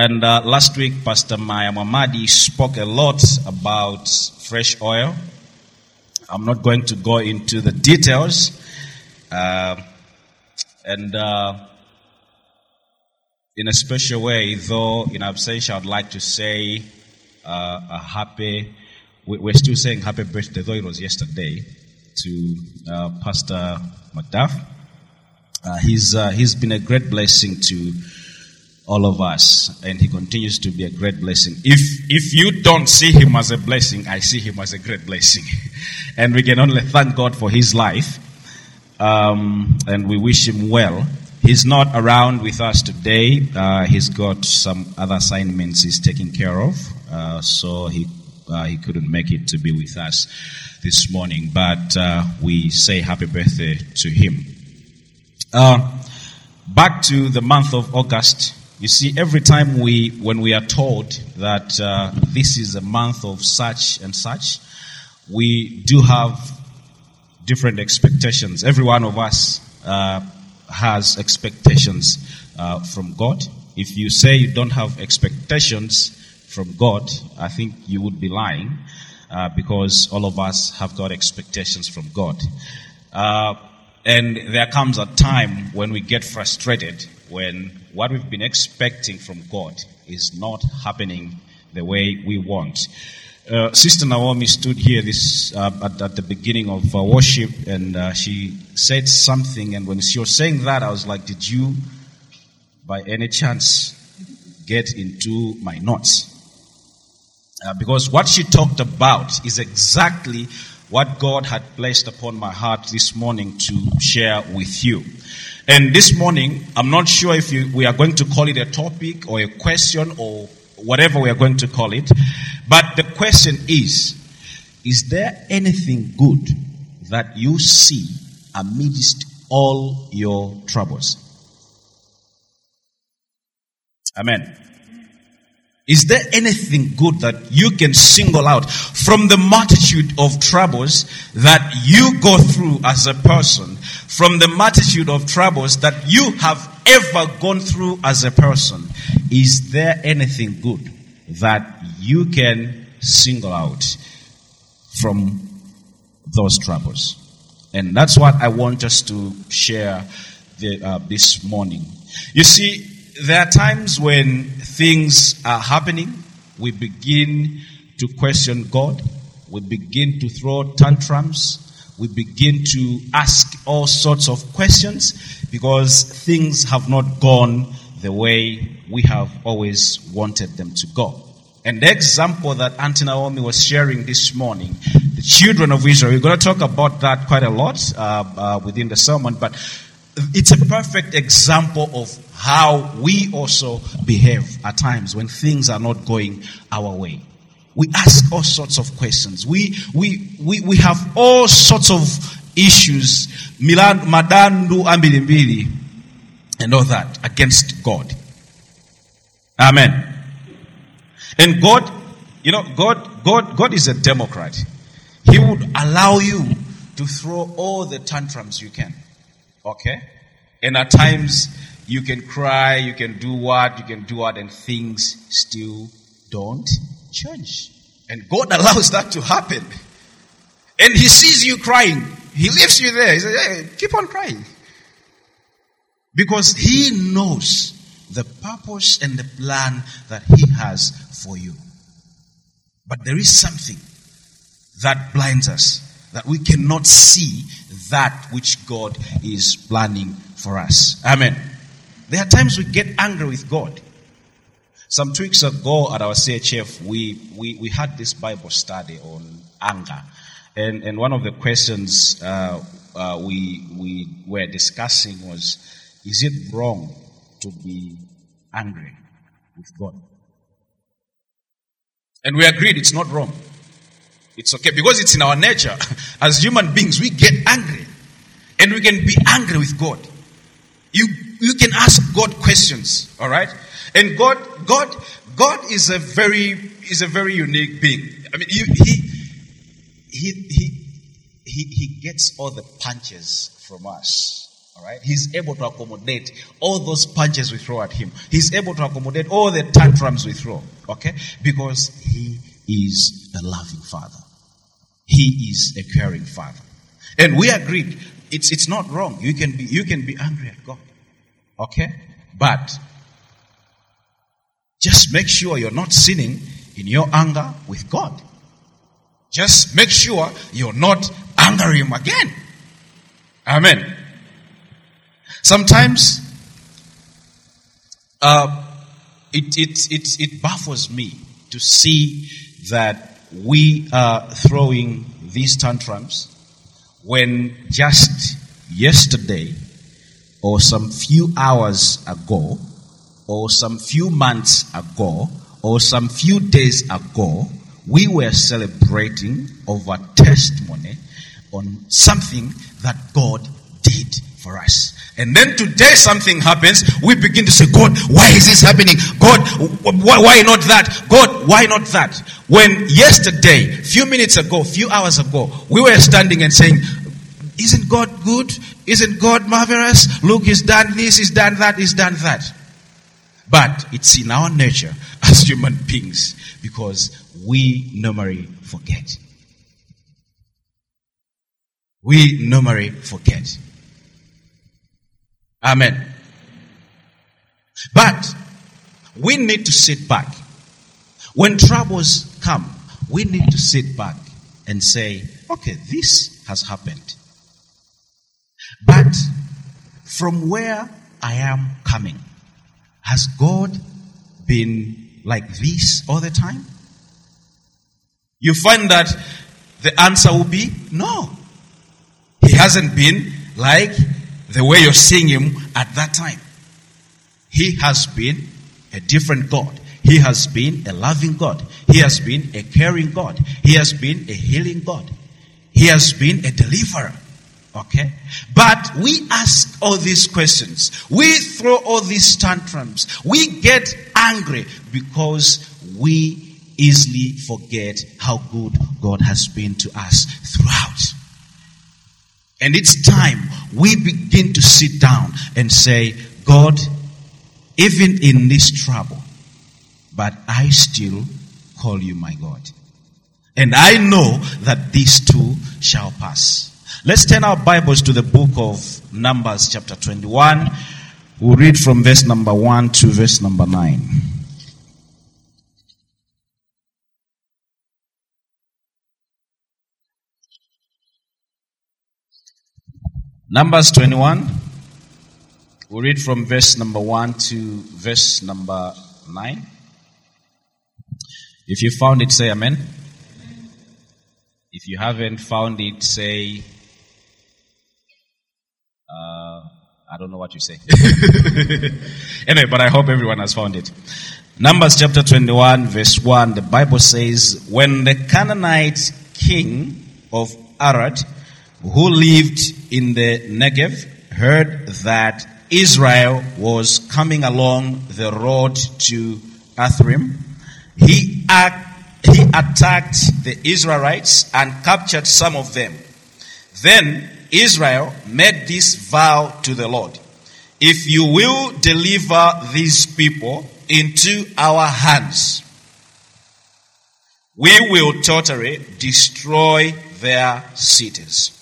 And uh, last week, Pastor Maya Mamadi spoke a lot about fresh oil. I'm not going to go into the details. Uh, and uh, in a special way, though in absentia, I'd like to say uh, a happy, we- we're still saying happy birthday, though it was yesterday, to uh, Pastor McDuff. Uh, he's, he's been a great blessing to all of us, and he continues to be a great blessing. If, if you don't see him as a blessing, I see him as a great blessing. and we can only thank God for his life, um, and we wish him well. He's not around with us today. Uh, he's got some other assignments he's taking care of, uh, so he, uh, he couldn't make it to be with us this morning. But uh, we say happy birthday to him. Uh, back to the month of August. You see, every time we, when we are told that uh, this is a month of such and such, we do have different expectations. Every one of us uh, has expectations uh, from God. If you say you don't have expectations from God, I think you would be lying uh, because all of us have got expectations from God. Uh, and there comes a time when we get frustrated when what we've been expecting from God is not happening the way we want. Uh, Sister Naomi stood here this uh, at, at the beginning of uh, worship, and uh, she said something. And when she was saying that, I was like, "Did you, by any chance, get into my notes?" Uh, because what she talked about is exactly what God had placed upon my heart this morning to share with you. And this morning, I'm not sure if you, we are going to call it a topic or a question or whatever we are going to call it. But the question is, is there anything good that you see amidst all your troubles? Amen. Is there anything good that you can single out from the multitude of troubles that you go through as a person? From the multitude of troubles that you have ever gone through as a person? Is there anything good that you can single out from those troubles? And that's what I want us to share the, uh, this morning. You see, there are times when things are happening, we begin to question God, we begin to throw tantrums, we begin to ask all sorts of questions because things have not gone the way we have always wanted them to go. And the example that Auntie Naomi was sharing this morning, the children of Israel, we're going to talk about that quite a lot uh, uh, within the sermon, but it's a perfect example of how we also behave at times when things are not going our way. We ask all sorts of questions. We, we, we, we have all sorts of issues, Milan, madandu ambilimbili, and all that against God. Amen. And God, you know, God, God, God is a Democrat. He would allow you to throw all the tantrums you can. Okay? And at times you can cry, you can do what, you can do what, and things still don't change. And God allows that to happen. And He sees you crying. He leaves you there. He says, hey, keep on crying. Because He knows the purpose and the plan that He has for you. But there is something that blinds us, that we cannot see that which God is planning for us. Amen. There are times we get angry with God. Some two weeks ago at our CHF, we, we, we had this Bible study on anger. And, and one of the questions uh, uh, we, we were discussing was, is it wrong to be angry with God? And we agreed it's not wrong. It's okay because it's in our nature. As human beings, we get angry. And we can be angry with God. You, you can ask God questions, alright? And God, God, God is a very, is a very unique being. I mean, you, he, he, he, he, he gets all the punches from us, All right? He's able to accommodate all those punches we throw at him. He's able to accommodate all the tantrums we throw. Okay? Because he is a loving father. He is a caring father. And we agreed. It's, it's not wrong. You can be, you can be angry at God. Okay? But just make sure you're not sinning in your anger with God. Just make sure you're not angering him again. Amen. Sometimes uh, it, it, it, it baffles me to see that we are throwing these tantrums when just yesterday or some few hours ago or some few months ago or some few days ago we were celebrating over testimony on something that God did for us. And then today something happens, we begin to say, God, why is this happening? God, why, why not that? God, why not that? When yesterday, few minutes ago, few hours ago, we were standing and saying, isn't God good? Isn't God marvelous? Look, he's done this, he's done that, he's done that. But it's in our nature as human beings because we normally forget. We normally forget. Amen. But we need to sit back. When troubles come, we need to sit back and say, okay, this has happened. But from where I am coming, has God been like this all the time? You find that the answer will be no. He hasn't been like the way you're seeing him at that time. He has been a different God. He has been a loving God. He has been a caring God. He has been a healing God. He has been a deliverer. Okay? But we ask all these questions. We throw all these tantrums. We get angry because we easily forget how good God has been to us throughout. And it's time we begin to sit down and say, God, even in this trouble, but I still call you my God. And I know that these too shall pass. Let's turn our Bibles to the book of Numbers, chapter 21. We'll read from verse number 1 to verse number 9. Numbers 21. We'll read from verse number 1 to verse number 9. If you found it, say amen. If you haven't found it, say, uh, I don't know what you say. anyway, but I hope everyone has found it. Numbers chapter 21, verse 1, the Bible says, When the Canaanite king of Arad who lived in the Negev heard that Israel was coming along the road to Atharim, he, he attacked the Israelites and captured some of them. Then Israel made this vow to the Lord. If you will deliver these people into our hands, we will totally destroy their cities.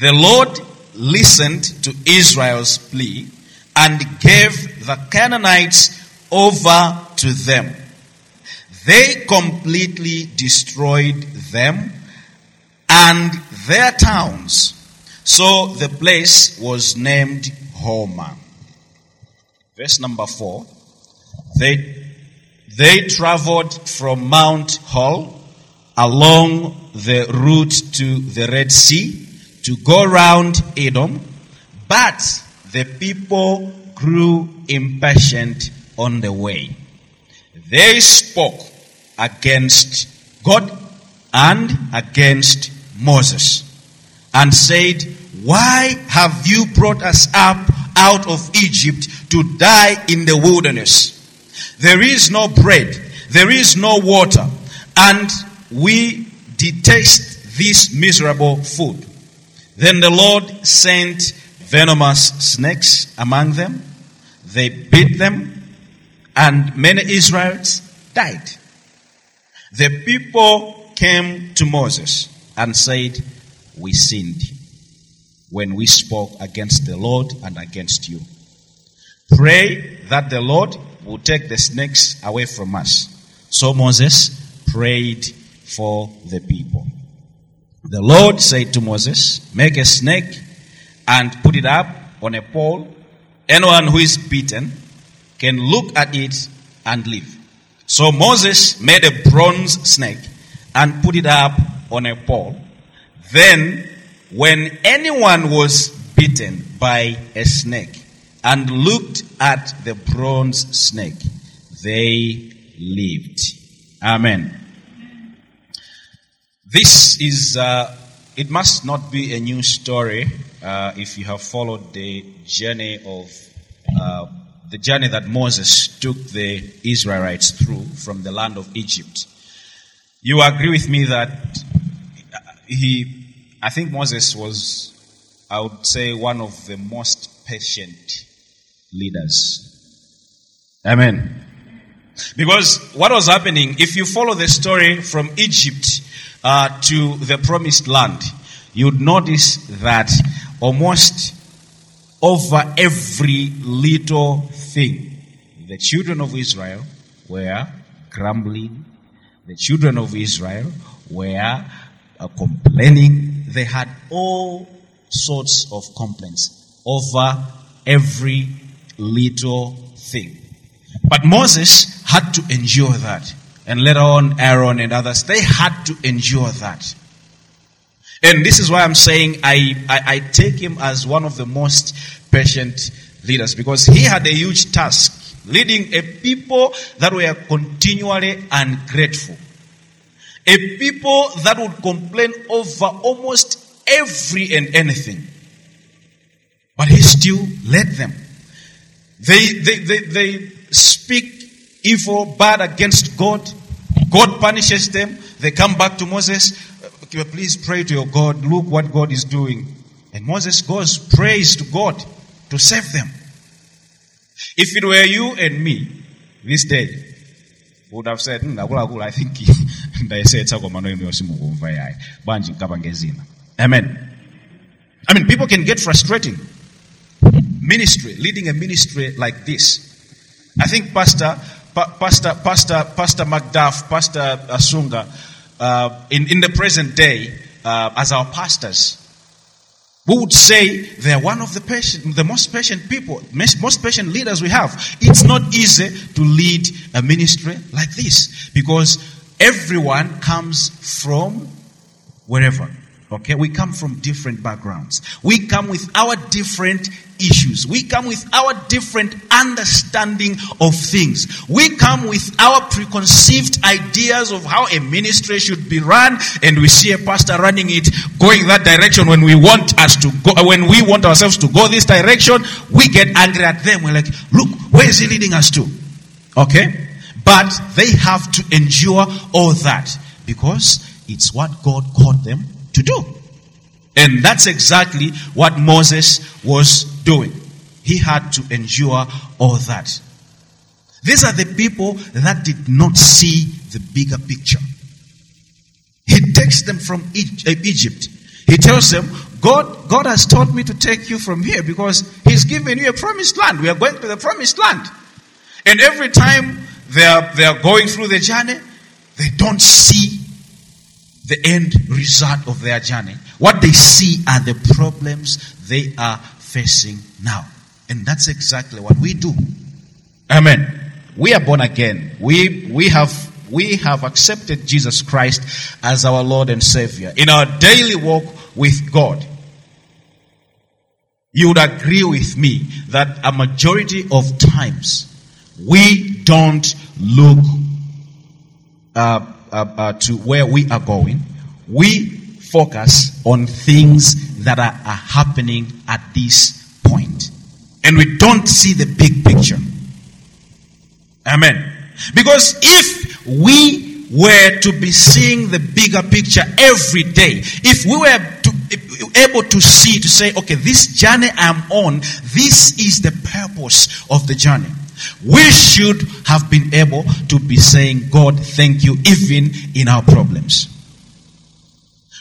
The Lord listened to Israel's plea and gave the Canaanites over to them. They completely destroyed them and their towns. So the place was named Hormah. Verse number four. They, they traveled from Mount Hor along the route to the Red Sea to go round Edom, but the people grew impatient on the way. They spoke against God and against Moses and said, Why have you brought us up out of Egypt to die in the wilderness? There is no bread, there is no water, and we detest this miserable food. Then the Lord sent venomous snakes among them. They bit them, and many Israelites died. The people came to Moses and said, We sinned when we spoke against the Lord and against you. Pray that the Lord will take the snakes away from us. So Moses prayed for the people. The Lord said to Moses, Make a snake and put it up on a pole. Anyone who is beaten can look at it and live. So Moses made a bronze snake and put it up on a pole. Then, when anyone was bitten by a snake and looked at the bronze snake, they lived. Amen. This is, uh, it must not be a new story uh, if you have followed the journey of, uh, the journey that Moses took the Israelites through from the land of Egypt. You agree with me that he, I think Moses was, I would say, one of the most patient leaders. Amen. Because what was happening, if you follow the story from Egypt, uh, to the promised land, you'd notice that almost over every little thing, the children of Israel were grumbling, the children of Israel were uh, complaining. They had all sorts of complaints over every little thing. But Moses had to endure that and later on Aaron and others, they had to endure that. And this is why I'm saying I, I, I, take him as one of the most patient leaders because he had a huge task leading a people that were continually ungrateful. A people that would complain over almost every and anything. But he still led them. They, they, they, they speak evil, bad against God. God punishes them. They come back to Moses. Please pray to your God. Look what God is doing. And Moses goes, prays to God to save them. If it were you and me this day, would have said, hmm, I think Amen. I mean, people can get frustrating. Ministry, leading a ministry like this. I think Pastor pa- Pastor, Pastor, Pastor Macduff, Pastor Asunga, uh, in, in the present day, uh, as our pastors, we would say they're one of the patient, the most patient people, most patient leaders we have. It's not easy to lead a ministry like this because everyone comes from wherever. Okay, we come from different backgrounds. We come with our different issues. We come with our different understanding of things. We come with our preconceived ideas of how a ministry should be run, and we see a pastor running it, going that direction when we want us to go, when we want ourselves to go this direction, we get angry at them. We're like, look, where is he leading us to? Okay? But they have to endure all that because it's what God called them to do. And that's exactly what Moses was doing. He had to endure all that. These are the people that did not see the bigger picture. He takes them from uh, Egypt. He tells them, God, God has told me to take you from here because He's given you a promised land. We are going to the promised land. And every time they are, they are going through the journey, they don't see the end result of their journey. What they see are the problems they are facing now. And that's exactly what we do. Amen. We are born again. We, we have we have accepted Jesus Christ as our Lord and Savior. In our daily walk with God, you would agree with me that a majority of times we don't look uh, uh, uh, to where we are going, we focus on things that are, are happening at this point. And we don't see the big picture. Amen. Because if we were to be seeing the bigger picture every day, if we were to able to see, to say, okay, this journey I'm on, this is the purpose of the journey. We should have been able to be saying, God, thank you, even in our problems.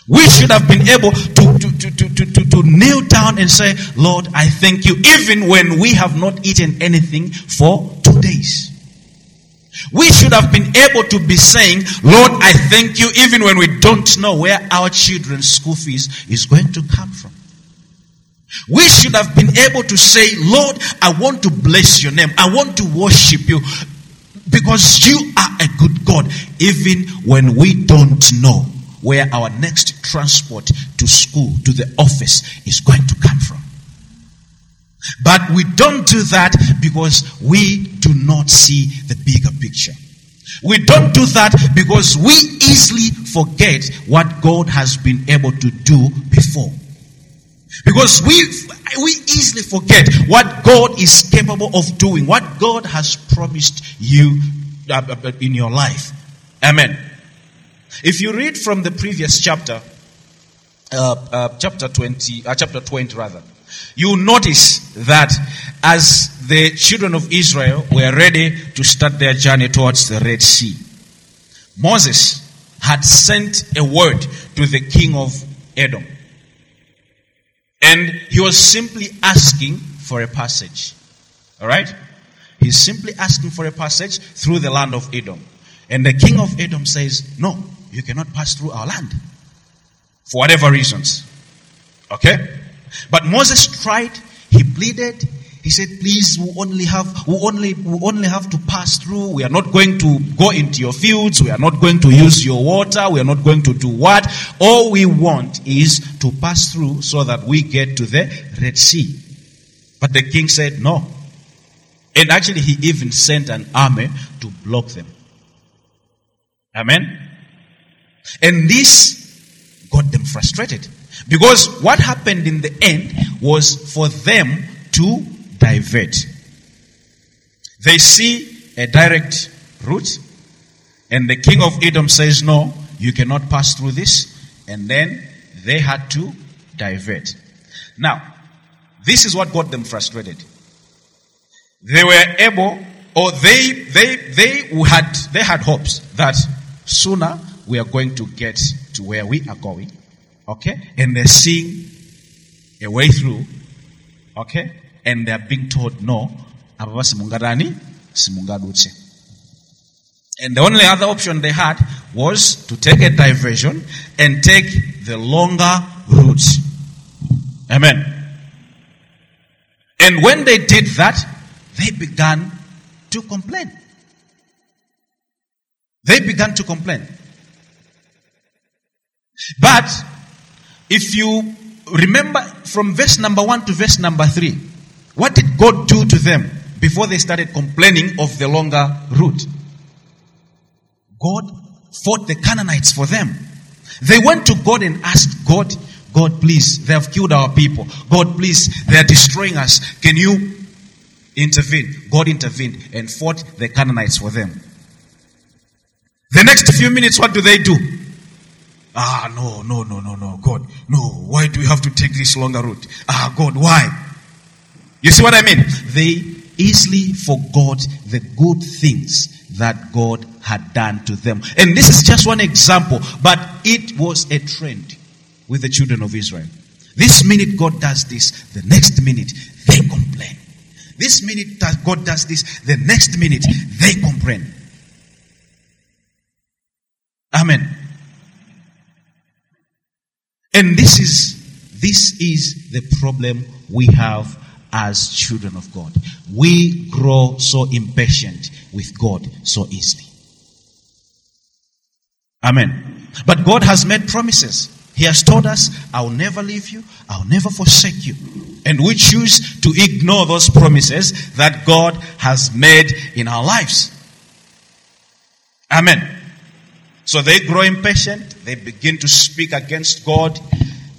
We should have been able to, to, to, to, to, to kneel down and say, Lord, I thank you, even when we have not eaten anything for two days. We should have been able to be saying, Lord, I thank you, even when we don't know where our children's school fees is going to come from. We should have been able to say, Lord, I want to bless your name. I want to worship you because you are a good God, even when we don't know where our next transport to school, to the office is going to come from. But we don't do that because we do not see the bigger picture. We don't do that because we easily forget what God has been able to do before. Because we, we easily forget what God is capable of doing, what God has promised you uh, uh, uh, in your life. Amen. If you read from the previous chapter, uh, uh, chapter 20, uh, chapter 20 rather, you notice that as the children of Israel were ready to start their journey towards the Red Sea, Moses had sent a word to the king of Edom. And he was simply asking for a passage. Alright? He's simply asking for a passage through the land of Edom. And the king of Edom says, No, you cannot pass through our land. For whatever reasons. Okay? But Moses tried, he pleaded, he said, please, we only have, we only, we only have to pass through. We are not going to go into your fields. We are not going to use your water. We are not going to do what? All we want is to pass through so that we get to the Red Sea. But the king said no. And actually he even sent an army to block them. Amen. And this got them frustrated. Because what happened in the end was for them to divert. They see a direct route, and the king of Edom says, No, you cannot pass through this. And then they had to divert. Now, this is what got them frustrated. They were able, or they, they, they had, they had hopes that sooner we are going to get to where we are going. Okay? And they're seeing a way through. Okay? And they're being told, no, ababa simungarani, simungadutse. And the only other option they had was to take a diversion and take the longer route. Amen. And when they did that, they began to complain. They began to complain. But if you remember from verse number one to verse number three, what did God do to them before they started complaining of the longer route? God fought the Canaanites for them. They went to God and asked God, God, please, they have killed our people. God, please, they are destroying us. Can you intervene? God intervened and fought the Canaanites for them. The next few minutes, what do they do? Ah, no, no, no, no, no, God, no. Why do we have to take this longer route? Ah, God, why? You see what I mean? They easily forgot the good things that God had done to them. And this is just one example, but it was a trend with the children of Israel. This minute God does this, the next minute they complain. This minute that God does this, the next minute they complain. Amen. And this is, this is the problem we have as children of God. We grow so impatient with God so easily. Amen. But God has made promises. He has told us, I'll never leave you, I'll never forsake you. And we choose to ignore those promises that God has made in our lives. Amen. So they grow impatient, they begin to speak against God,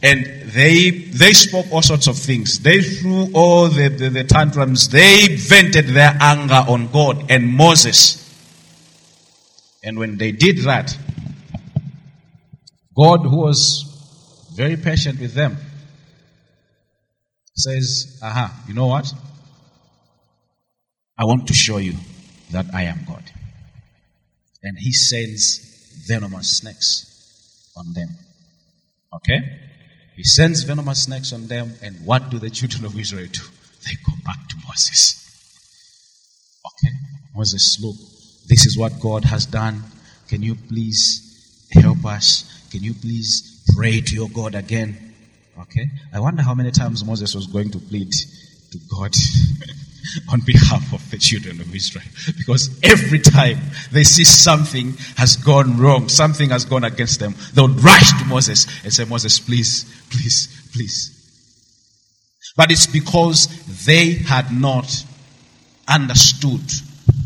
and they they spoke all sorts of things. They threw all the, the, the tantrums, they vented their anger on God and Moses. And when they did that, God, who was very patient with them. Says, aha, you know what? I want to show you that I am God. And he sends venomous snakes on them. Okay? He sends venomous snakes on them, and what do the children of Israel do? They go back to Moses. Okay? Moses, look, this is what God has done. Can you please help us? Can you please pray to your God again? Okay? I wonder how many times Moses was going to plead to God on behalf of the children of Israel. Because every time they see something has gone wrong, something has gone against them, they would rush to Moses and say, Moses, please, please, please. But it's because they had not understood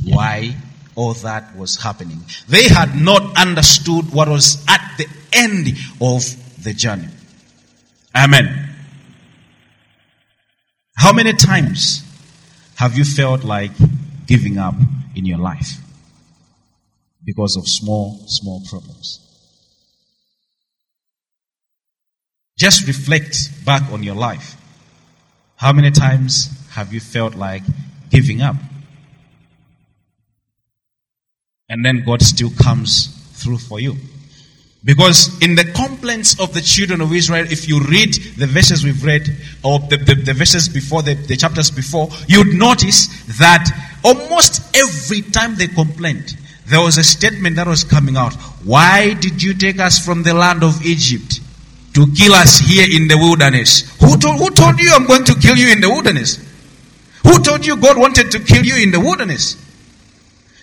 why all that was happening. They had not understood what was at the end of the journey. Amen. How many times have you felt like giving up in your life because of small, small problems? Just reflect back on your life. How many times have you felt like giving up? And then God still comes through for you. Because in the complaints of the children of Israel, if you read the verses we've read, or the, the, the verses before, the, the chapters before, you'd notice that almost every time they complained, there was a statement that was coming out. Why did you take us from the land of Egypt to kill us here in the wilderness? Who told, who told you I'm going to kill you in the wilderness? Who told you God wanted to kill you in the wilderness?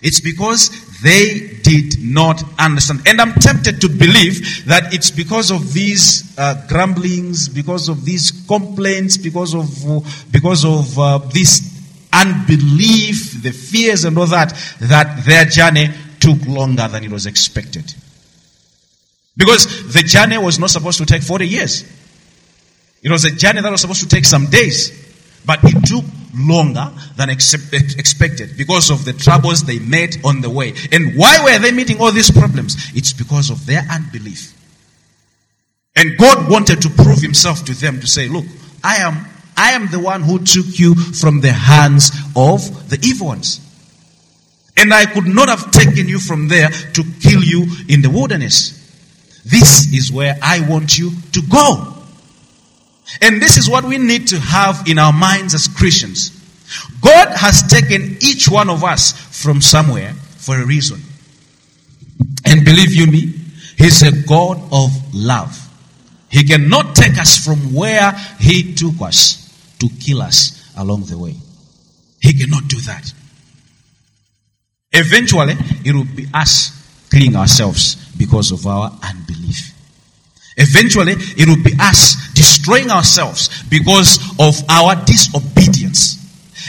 It's because they did not understand. And I'm tempted to believe that it's because of these uh, grumblings, because of these complaints, because of, because of uh, this unbelief, the fears and all that, that their journey took longer than it was expected. Because the journey was not supposed to take 40 years. It was a journey that was supposed to take some days. But it took longer than expected because of the troubles they met on the way. And why were they meeting all these problems? It's because of their unbelief. And God wanted to prove himself to them to say, look, I am, I am the one who took you from the hands of the evil ones. And I could not have taken you from there to kill you in the wilderness. This is where I want you to go. And this is what we need to have in our minds as Christians. God has taken each one of us from somewhere for a reason. And believe you me, He's a God of love. He cannot take us from where He took us to kill us along the way. He cannot do that. Eventually, it will be us killing ourselves because of our unbelief. Eventually, it will be us destroying ourselves because of our disobedience.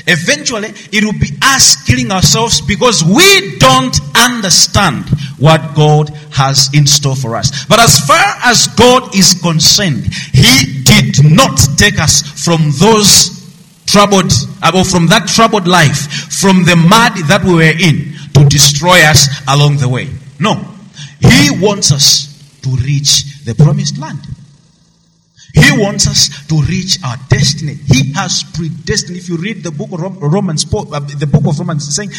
Eventually, it will be us killing ourselves because we don't understand what God has in store for us. But as far as God is concerned, He did not take us from those troubled, uh, or from that troubled life, from the mud that we were in, to destroy us along the way. No. He wants us to reach the promised land. He wants us to reach our destiny. He has predestined. If you read the book of Romans, uh, the book of Romans, is saying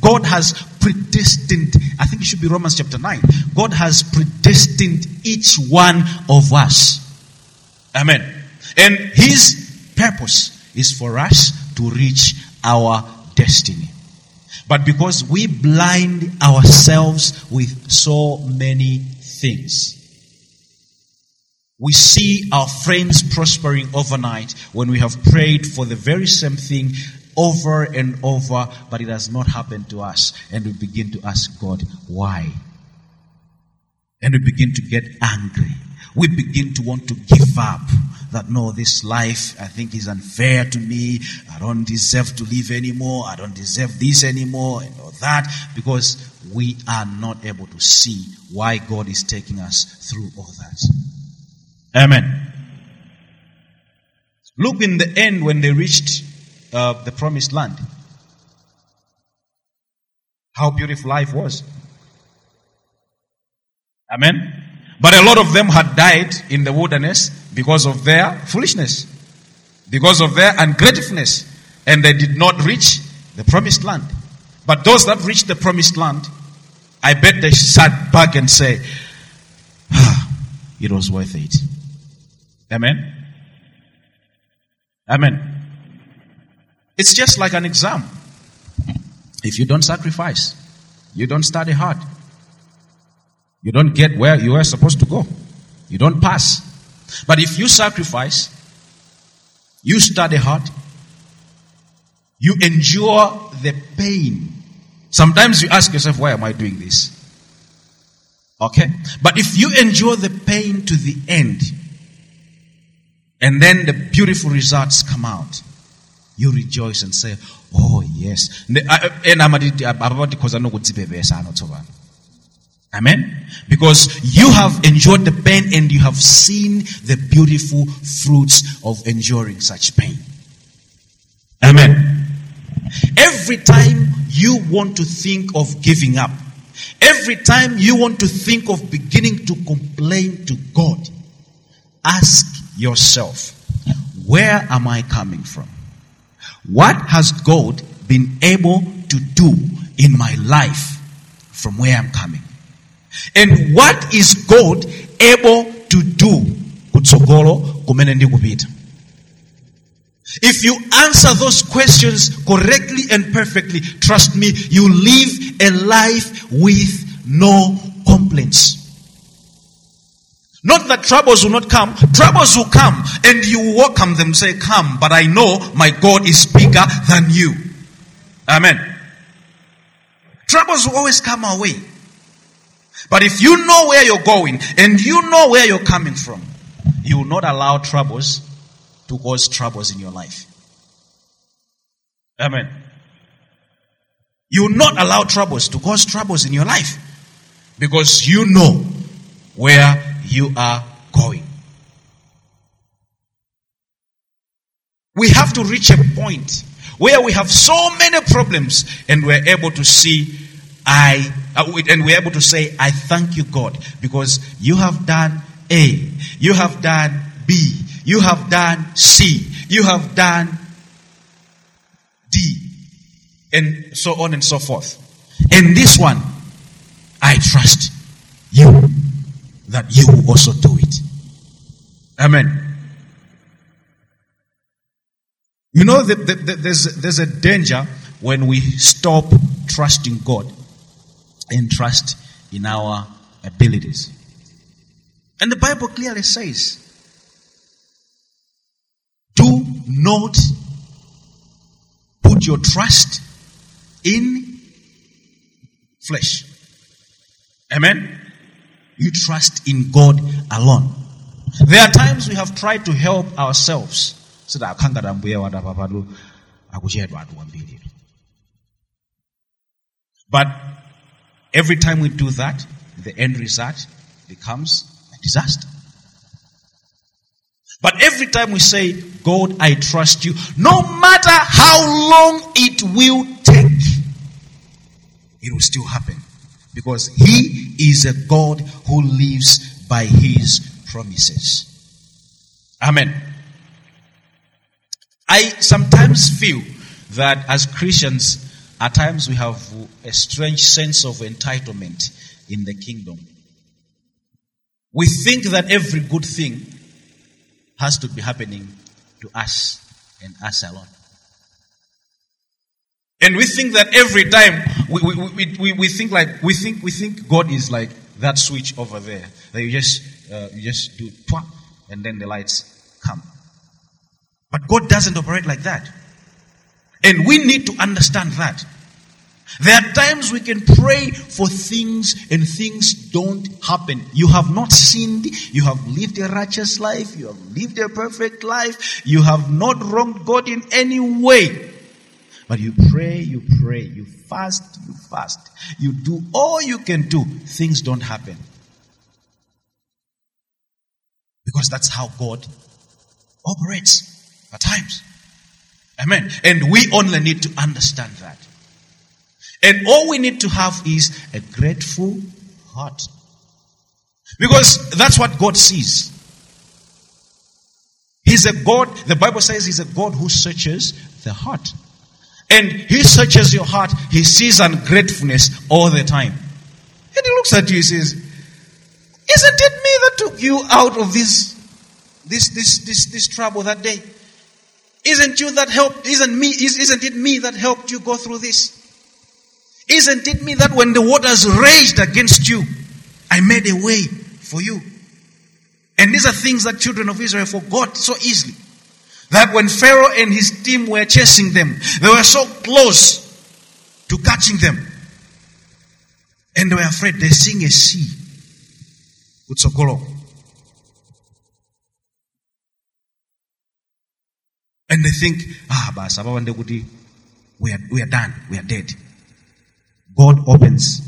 God has predestined. I think it should be Romans chapter 9. God has predestined each one of us. Amen. And His purpose is for us to reach our destiny. But because we blind ourselves with so many things, we see our friends prospering overnight when we have prayed for the very same thing over and over, but it has not happened to us. And we begin to ask God, why? And we begin to get angry. We begin to want to give up. That no, this life I think is unfair to me. I don't deserve to live anymore. I don't deserve this anymore and all that because we are not able to see why God is taking us through all that. Amen. Look in the end when they reached uh, the promised land. How beautiful life was. Amen. But a lot of them had died in the wilderness because of their foolishness, because of their ungratefulness, and they did not reach the promised land. But those that reached the promised land, I bet they sat back and say, ah, it was worth it. Amen. Amen. It's just like an exam. If you don't sacrifice, you don't study hard, you don't get where you are supposed to go, you don't pass. But if you sacrifice, you study hard, you endure the pain. Sometimes you ask yourself, why am I doing this? Okay? But if you endure the pain to the end, and then the beautiful results come out, you rejoice and say, Oh, yes. Eh, Amen. Because you have enjoyed the pain and you have seen the beautiful fruits of enduring such pain. Amen. Every time you want to think of giving up, every time you want to think of beginning to complain to God, ask yourself, where am I coming from? What has God been able to do in my life from where I'm coming? And what is God able to do kutsogolo? If you answer those questions correctly and perfectly, trust me, you live a life with no complaints. Not that troubles will not come. Troubles will come and you will welcome them. Say, come, but I know my God is bigger than you. Amen. Troubles will always come our way. But if you know where you're going and you know where you're coming from, you will not allow troubles to cause troubles in your life. Amen. You will not allow troubles to cause troubles in your life because you know where you are going. We have to reach a point where we have so many problems and we're able to see I uh, and we're able to say I thank you God because you have done A, you have done B, you have done C, you have done D, and so on and so forth. And this one, I trust you that you will also do it. Amen. You know, the, the, the, there's, there's a danger when we stop trusting God and trust in our abilities. And the Bible clearly says, do not put your trust in flesh. Amen? You trust in God alone. There are times we have tried to help ourselves. But every time we do that, the end result becomes a disaster. But every time we say, God, I trust you, no matter how long it will take, it will still happen. Because He is a God who lives by His promises. Amen. I sometimes feel that as Christians, at times we have a strange sense of entitlement in the kingdom. We think that every good thing has to be happening to us and us alone. And we think that every time we, we, we, we, think like we think we think God is like that switch over there that you just uh, you just do twat and then the lights come. But God doesn't operate like that. And we need to understand that. There are times we can pray for things and things don't happen. You have not sinned. You have lived a righteous life. You have lived a perfect life. You have not wronged God in any way. But you pray, you pray, you fast, you fast. You do all you can do. Things don't happen. Because that's how God operates at times. Amen. And we only need to understand that. And all we need to have is a grateful heart. Because that's what God sees. He's a God, the Bible says he's a God who searches the heart. And he searches your heart, he sees ungratefulness all the time. And he looks at you, he says, Isn't it me that took you out of this this this this this trouble that day? Isn't you that helped? Isn't me? Isn't it me that helped you go through this? Isn't it me that when the waters raged against you, I made a way for you? And these are things that children of Israel forgot so easily. That when Pharaoh and his team were chasing them, they were so close to catching them. And they were afraid. They sing a sea. Utsokolo. And they think, ah, basa, we are, we are done. We are dead. God opens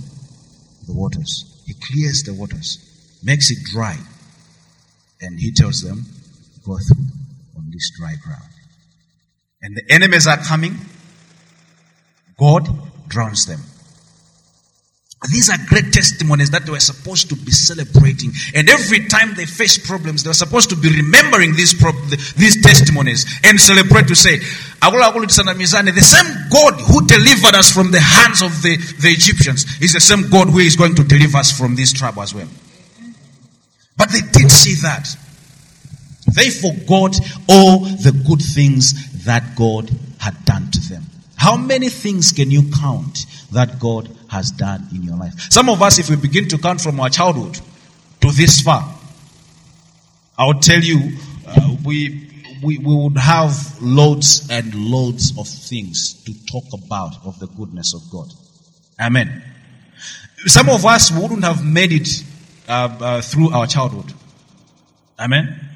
the waters. He clears the waters, makes it dry. And he tells them, go through dry ground. And the enemies are coming. God drowns them. These are great testimonies that they were supposed to be celebrating. And every time they face problems, they were supposed to be remembering these, pro- these testimonies and celebrate to say, the same God who delivered us from the hands of the, the Egyptians is the same God who is going to deliver us from this trouble as well. But they didn't see that. They forgot all the good things that God had done to them. How many things can you count that God has done in your life? Some of us, if we begin to count from our childhood to this far, I would tell you, uh, we, we, we would have loads and loads of things to talk about of the goodness of God. Amen. Some of us wouldn't have made it uh, uh, through our childhood. Amen.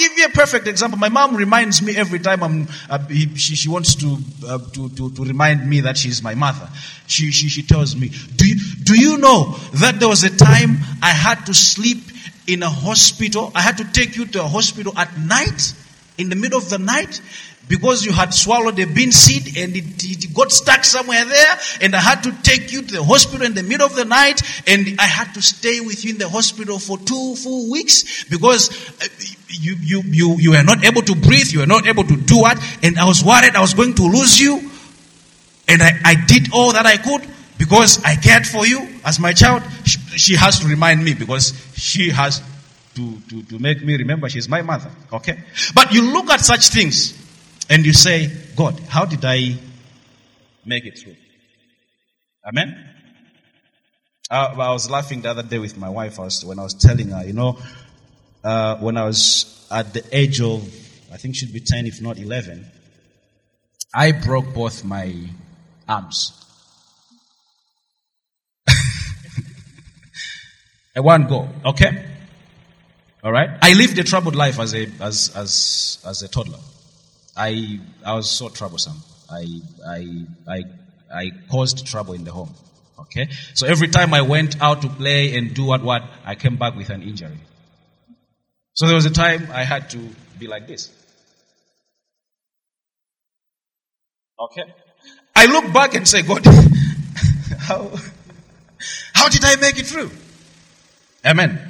Give you a perfect example. My mom reminds me every time I'm, uh, he, she, she wants to, uh, to, to, to, remind me that she's my mother. She, she, she tells me, do you, do you know that there was a time I had to sleep in a hospital? I had to take you to a hospital at night, in the middle of the night, because you had swallowed a bean seed and it, it, got stuck somewhere there and I had to take you to the hospital in the middle of the night and I had to stay with you in the hospital for two full weeks because uh, you, you, you, you were not able to breathe, you were not able to do what, and I was worried I was going to lose you. And I, I did all that I could because I cared for you as my child. She, she has to remind me because she has to, to, to make me remember she's my mother. Okay? But you look at such things and you say, God, how did I make it through? Amen? I, I was laughing the other day with my wife I was, when I was telling her, you know, uh, when I was at the age of, I think should be 10, if not 11, I broke both my arms. At one go, okay? All right? I lived a troubled life as a, as, as, as a toddler. I, I was so troublesome. I, I, I, I caused trouble in the home. Okay? So every time I went out to play and do what, what, I came back with an injury. So there was a time I had to be like this. Okay? I look back and say, God, how, how did I make it through? Amen.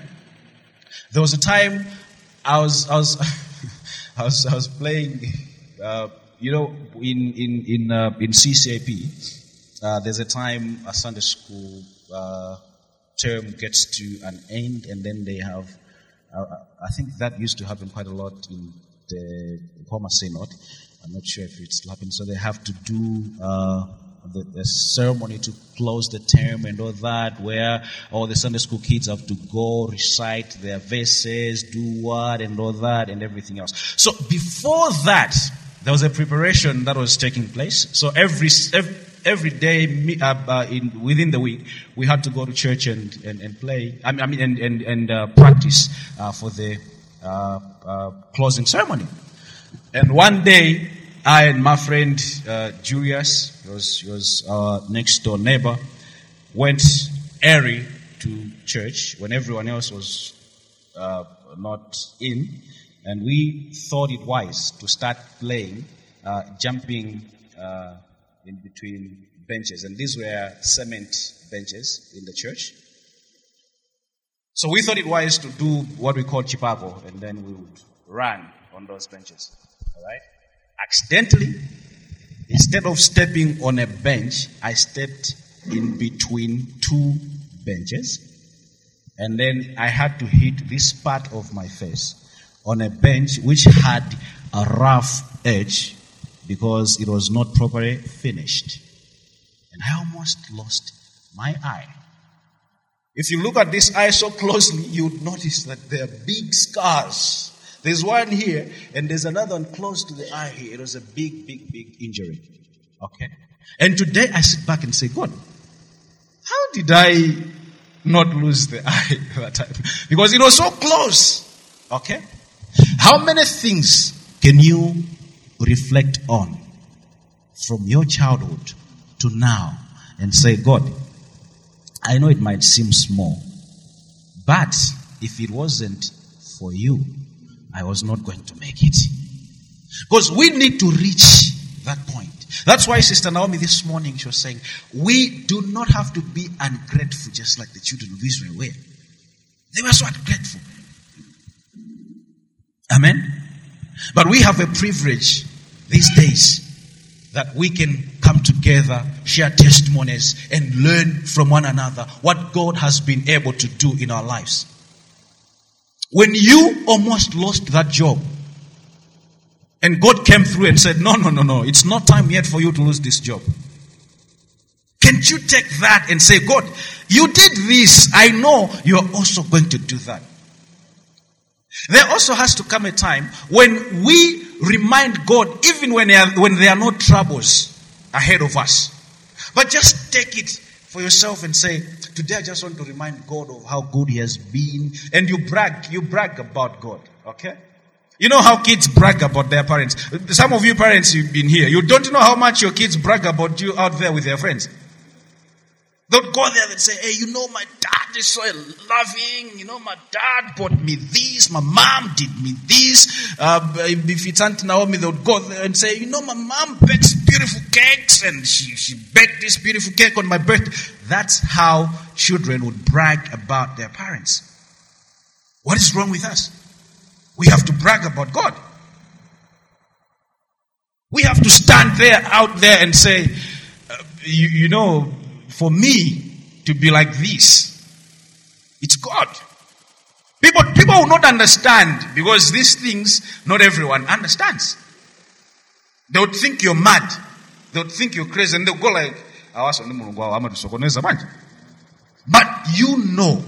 There was a time I was, I was, I was, I was playing, uh, you know, in, in, in, uh, in CCAP, uh, there's a time a Sunday school, uh, term gets to an end and then they have I think that used to happen quite a lot in the Nkhoma Synod. I'm not sure if it's happening. So they have to do uh, the, the, ceremony to close the term and all that, where all the Sunday school kids have to go recite their verses, do what, and all that, and everything else. So before that, there was a preparation that was taking place. So every, every every day uh, uh, in, within the week, we had to go to church and, and, and play, I mean, I mean and, and, and uh, practice uh, for the uh, uh, closing ceremony. And one day, I and my friend Julius, he was, he was our next door neighbor, went early to church when everyone else was not in. And we thought it wise to start playing, jumping in between benches. And these were cement benches in the church. So we thought it wise to do what we call chipago, and then we would run on those benches. All right? Accidentally, instead of stepping on a bench, I stepped in between two benches, and then I had to hit this part of my face on a bench which had a rough edge because it was not properly finished. And I almost lost my eye. If you look at this eye so closely, you would notice that there are big scars. There's one here, and there's another one close to the eye here. It was a big, big, big injury. Okay? And today I sit back and say, God, how did I not lose the eye that time? Because it was so close. Okay? How many things can you reflect on from your childhood to now and say, God, I know it might seem small, but if it wasn't for you, I was not going to make it. Because we need to reach that point. That's why Sister Naomi this morning she was saying, we do not have to be ungrateful just like the children of Israel were. They were so ungrateful. Amen. But we have a privilege these days that we can come together, share testimonies, and learn from one another what God has been able to do in our lives. When you almost lost that job, and God came through and said, No, no, no, no, it's not time yet for you to lose this job. Can't you take that and say, God, you did this. I know you're also going to do that. There also has to come a time when we remind God, even when there, are, when there are no troubles ahead of us. But just take it for yourself and say, today I just want to remind God of how good He has been. And you brag, you brag about God. Okay? You know how kids brag about their parents. Some of you parents, you've been here. You don't know how much your kids brag about you out there with their friends. Don't go there and say, hey, you know, my dad is so loving. You know, my dad bought me this. My mom did me this. Uh, if it's Aunt Naomi, they would go there and say, you know, my mom bakes beautiful cakes and she, she baked this beautiful cake on my birthday. That's how children would brag about their parents. What is wrong with us? We have to brag about God. We have to stand there, out there and say, uh, you, you know, for me to be like this. It's God. People, people will not understand because these things not everyone understands. They would think you're mad. They would think you're crazy and they'll go like, ah, but you know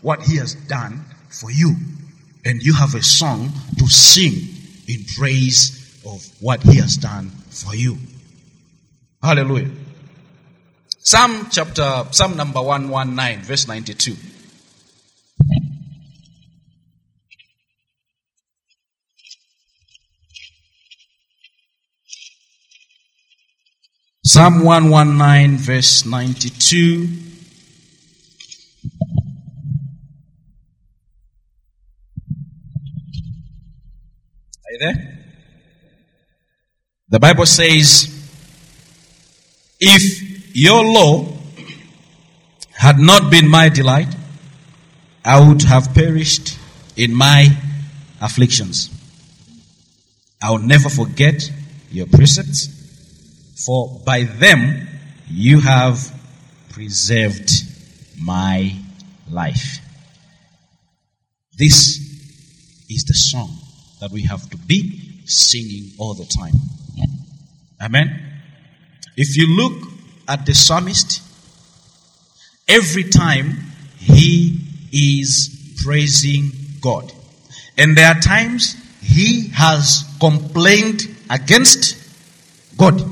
what he has done for you. And you have a song to sing in praise of what he has done for you. Hallelujah. Psalm chapter, Psalm number 119, verse 92. Psalm 119, verse 92. Are you there? The Bible says, if your law had not been my delight, I would have perished in my afflictions. I will never forget your precepts, for by them you have preserved my life. This is the song that we have to be singing all the time. Amen. If you look at the psalmist, every time he is praising God. And there are times he has complained against God.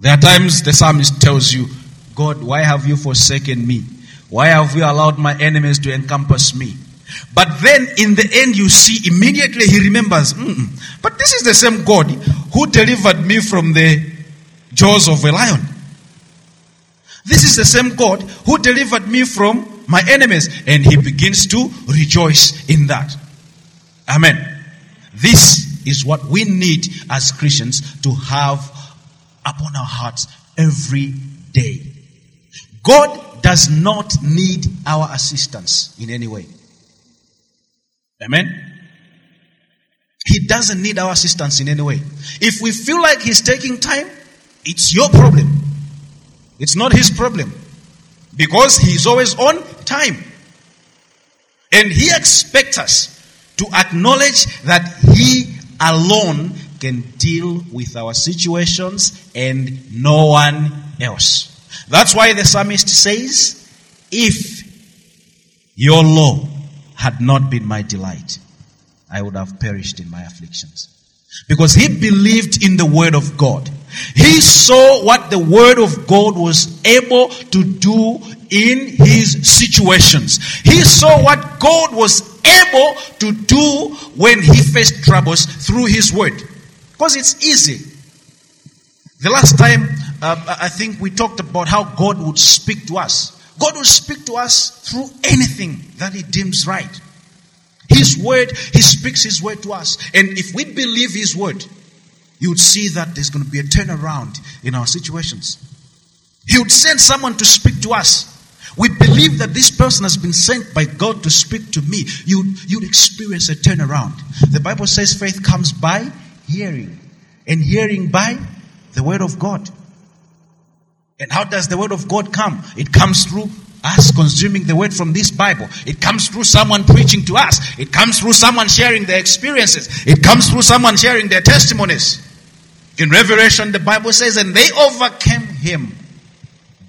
There are times the psalmist tells you, God, why have you forsaken me? Why have you allowed my enemies to encompass me? But then in the end, you see immediately he remembers, but this is the same God who delivered me from the jaws of a lion. This is the same God who delivered me from my enemies. And he begins to rejoice in that. Amen. This is what we need as Christians to have upon our hearts every day. God does not need our assistance in any way. Amen? He doesn't need our assistance in any way. If we feel like He's taking time, it's your problem. It's not His problem. Because He's always on time. And He expects us to acknowledge that He alone can deal with our situations and no one else. That's why the psalmist says, If your law had not been my delight, I would have perished in my afflictions. Because he believed in the word of God. He saw what the word of God was able to do in his situations. He saw what God was able to do when he faced troubles through his word. Because it's easy. The last time, uh, I think we talked about how God would speak to us. God will speak to us through anything that he deems right. His word, He speaks His word to us. And if we believe His word, you would see that there's going to be a turnaround in our situations. He would send someone to speak to us. We believe that this person has been sent by God to speak to me. You, you'd experience a turnaround. The Bible says faith comes by hearing, and hearing by the word of God. And how does the word of God come? It comes through us consuming the word from this Bible. It comes through someone preaching to us. It comes through someone sharing their experiences. It comes through someone sharing their testimonies. In Revelation, the Bible says, and they overcame him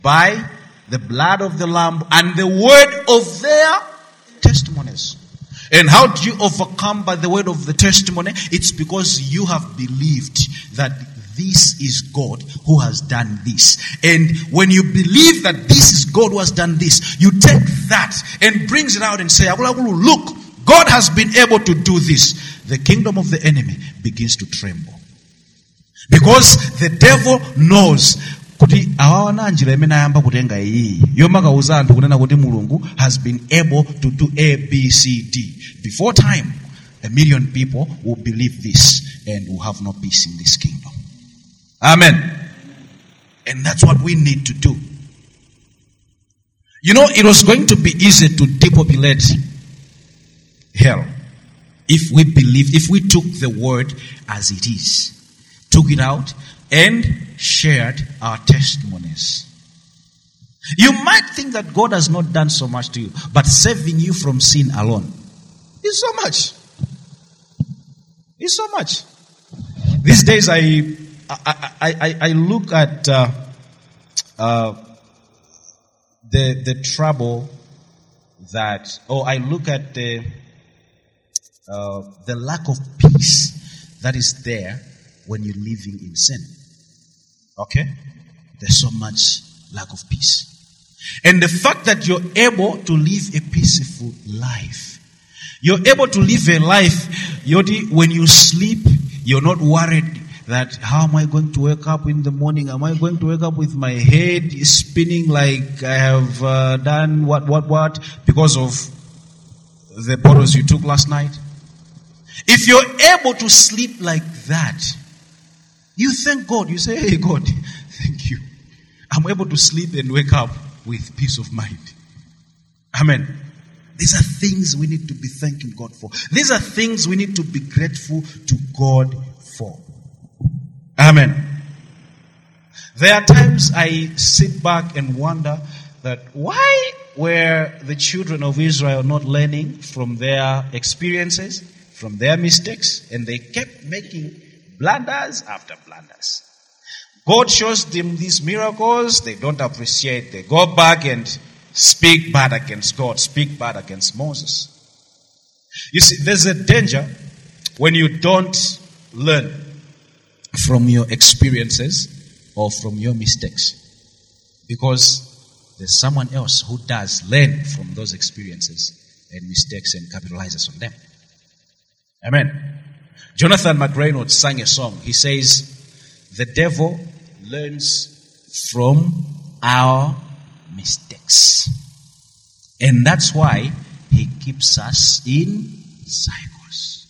by the blood of the Lamb and the word of their testimonies. And how do you overcome by the word of the testimony? It's because you have believed that this is God who has done this. And when you believe that this is God who has done this, you take that and brings it out and say, look, God has been able to do this. The kingdom of the enemy begins to tremble. Because the devil knows. Kuti awaona njira imene ayamba kutenga iyi. Yomakauza anthu kunena kuti mulungu has been able to do a b c d. Before time a million people will believe this and will have no peace in this kingdom. Amen. And that's what we need to do. You know, it was going to be easy to depopulate hell if we believe, if we took the word as it is, took it out and shared our testimonies. You might think that God has not done so much to you, but saving you from sin alone is so much. Is so much. These days I I, I, I look at uh, uh, the the trouble that, or I look at the uh, the lack of peace that is there when you're living in sin. Okay, there's so much lack of peace, and the fact that you're able to live a peaceful life. You're able to live a life, Yodi, when you sleep, you're not worried that how am I going to wake up in the morning? Am I going to wake up with my head spinning like I have uh, done what, what, what because of the bottles you took last night? If you're able to sleep like that, you thank God. You say, Hey, God, thank you. I'm able to sleep and wake up with peace of mind. Amen. These are things we need to be thanking God for. These are things we need to be grateful to God for. Amen. There are times I sit back and wonder that why were the children of Israel not learning from their experiences, from their mistakes, and they kept making blunders after blunders. God shows them these miracles, they don't appreciate, they go back and speak bad against God, speak bad against Moses. You see, there's a danger when you don't learn from your experiences or from your mistakes. Because there's someone else who does learn from those experiences and mistakes and capitalizes on them. Amen. Jonathan McReynolds sang a song. He says, The devil learns from our mistakes. And that's why he keeps us in cycles.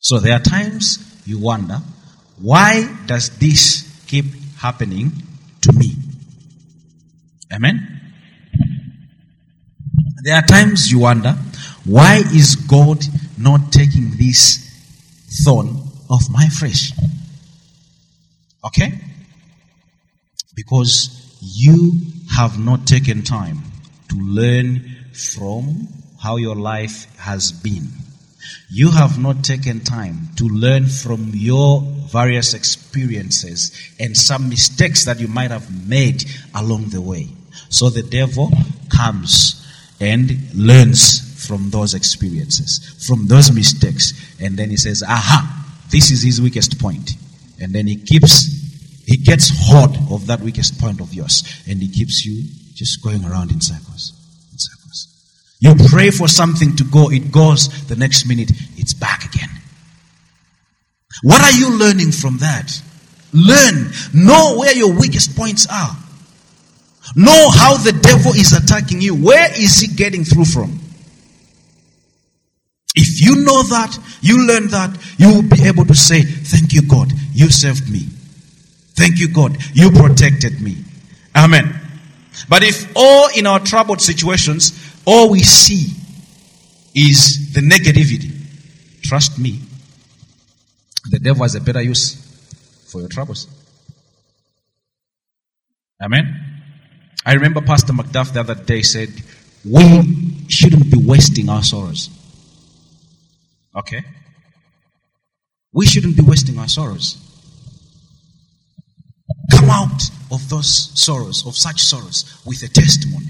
So there are times you wonder, why does this keep happening to me? Amen? There are times you wonder, why is God not taking this thorn of my flesh? Okay? Because you have not taken time to learn from how your life has been. You have not taken time to learn from your various experiences and some mistakes that you might have made along the way. So the devil comes and learns from those experiences, from those mistakes, and then he says, aha, this is his weakest point. And then he keeps, he gets hold of that weakest point of yours, and he keeps you just going around in circles. In circles. You pray for something to go, it goes, the next minute, it's back again. What are you learning from that? Learn. Know where your weakest points are. Know how the devil is attacking you. Where is he getting through from? If you know that, you learn that, you will be able to say, Thank you, God, you saved me. Thank you, God, you protected me. Amen. But if all in our troubled situations, all we see is the negativity, trust me, the devil has a better use for your troubles. Amen. I remember Pastor McDuff the other day said, We shouldn't be wasting our sorrows. Okay? We shouldn't be wasting our sorrows. Come out of those sorrows, of such sorrows, with a testimony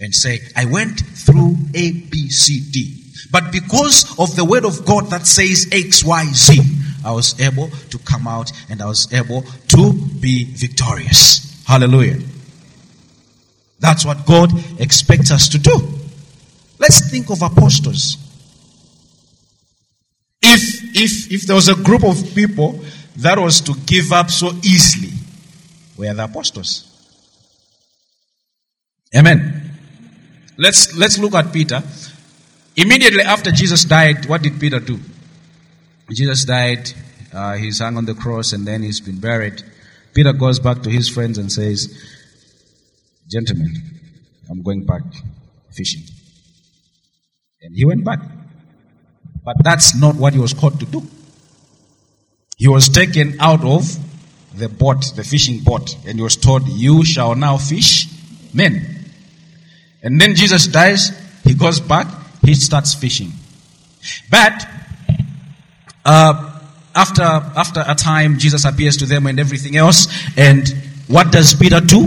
and say, I went through A, B, C, D. But because of the word of God that says X, Y, Z, I was able to come out and I was able to be victorious. Hallelujah. That's what God expects us to do. Let's think of apostles. If, if, if there was a group of people that was to give up so easily, were the apostles? Amen. Let's, let's look at Peter. Immediately after Jesus died, what did Peter do? Jesus died, uh, he's hung on the cross, and then he's been buried. Peter goes back to his friends and says, Gentlemen, I'm going back fishing. And he went back. But that's not what he was called to do. He was taken out of the boat, the fishing boat, and he was told, You shall now fish men. And then Jesus dies, he goes back, he starts fishing. But uh, after after a time, Jesus appears to them and everything else. And what does Peter do?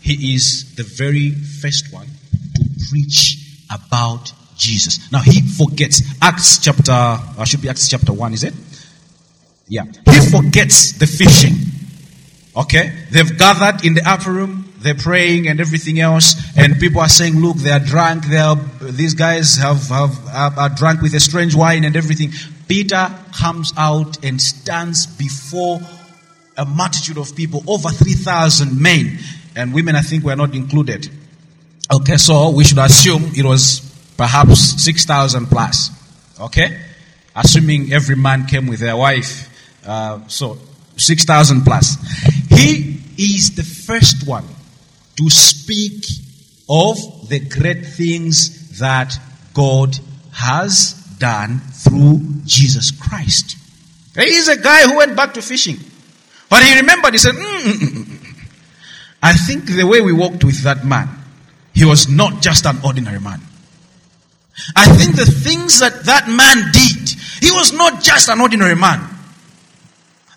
He is the very first one to preach about Jesus. Now he forgets Acts chapter, or should be Acts chapter 1, is it? Yeah. He forgets the fishing. Okay? They've gathered in the upper room, they're praying and everything else, and people are saying, look, they are drunk, they are, these guys have, have, are drunk with a strange wine and everything. Peter comes out and stands before a multitude of people, over 3,000 men, and women I think were not included. Okay, so we should assume it was perhaps 6,000 plus. Okay? Assuming every man came with their wife. Uh, so 6,000 plus. He is the first one to speak of the great things that God has done through Jesus Christ. He is a guy who went back to fishing. But he remembered, he said, Mm-mm-mm. I think the way we walked with that man, he was not just an ordinary man. I think the things that that man did, he was not just an ordinary man.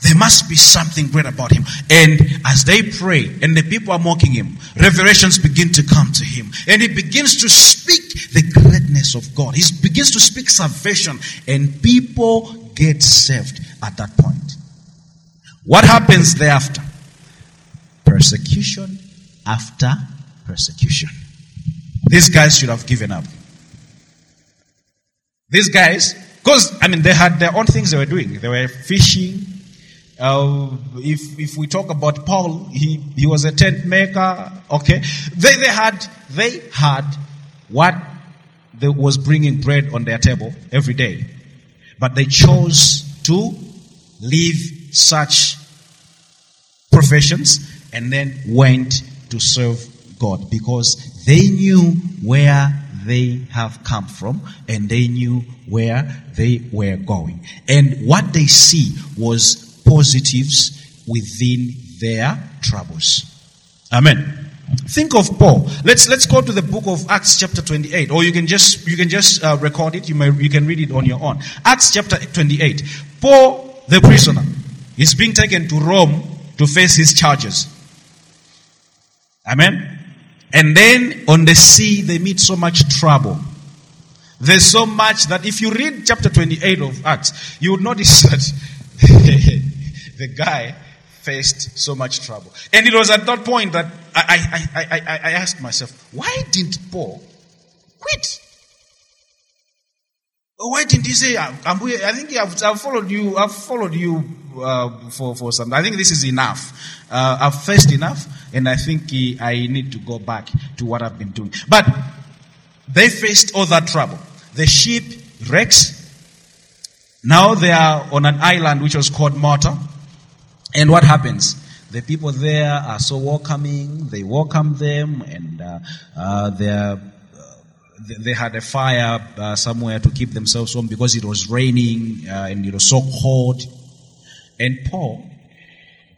There must be something great about him. And as they pray and the people are mocking him, revelations begin to come to him. And he begins to speak the greatness of God. He begins to speak salvation and people get saved at that point. What happens thereafter? Persecution after persecution. These guys should have given up. These guys, because, I mean, they had their own things they were doing. They were fishing. Uh, if, if we talk about Paul, he, he was a tent maker. Okay. They, they had, they had what they was bringing bread on their table every day. But they chose to leave such professions and then went to serve God because they knew where they have come from and they knew where they were going. And what they see was positives within their troubles. Amen. Think of Paul. Let's let's go to the book of Acts chapter 28 or you can just you can just uh, record it you may you can read it on your own. Acts chapter 28. Paul the prisoner is being taken to Rome to face his charges. Amen. And then on the sea, they meet so much trouble. There's so much that if you read chapter 28 of Acts, you would notice that the guy faced so much trouble. And it was at that point that I, I, I, I, I asked myself, why didn't Paul quit? Why didn't he say, I'm, i think I've, I've, followed you, I've followed you uh, for, for some, I think this is enough. Uh, I've faced enough, and I think I need to go back to what I've been doing. But they faced all that trouble. The ship wrecks. Now they are on an island which was called Malta. And what happens? The people there are so welcoming. They welcome them, and uh, uh, they're they had a fire uh, somewhere to keep themselves warm because it was raining uh, and it was so cold. And Paul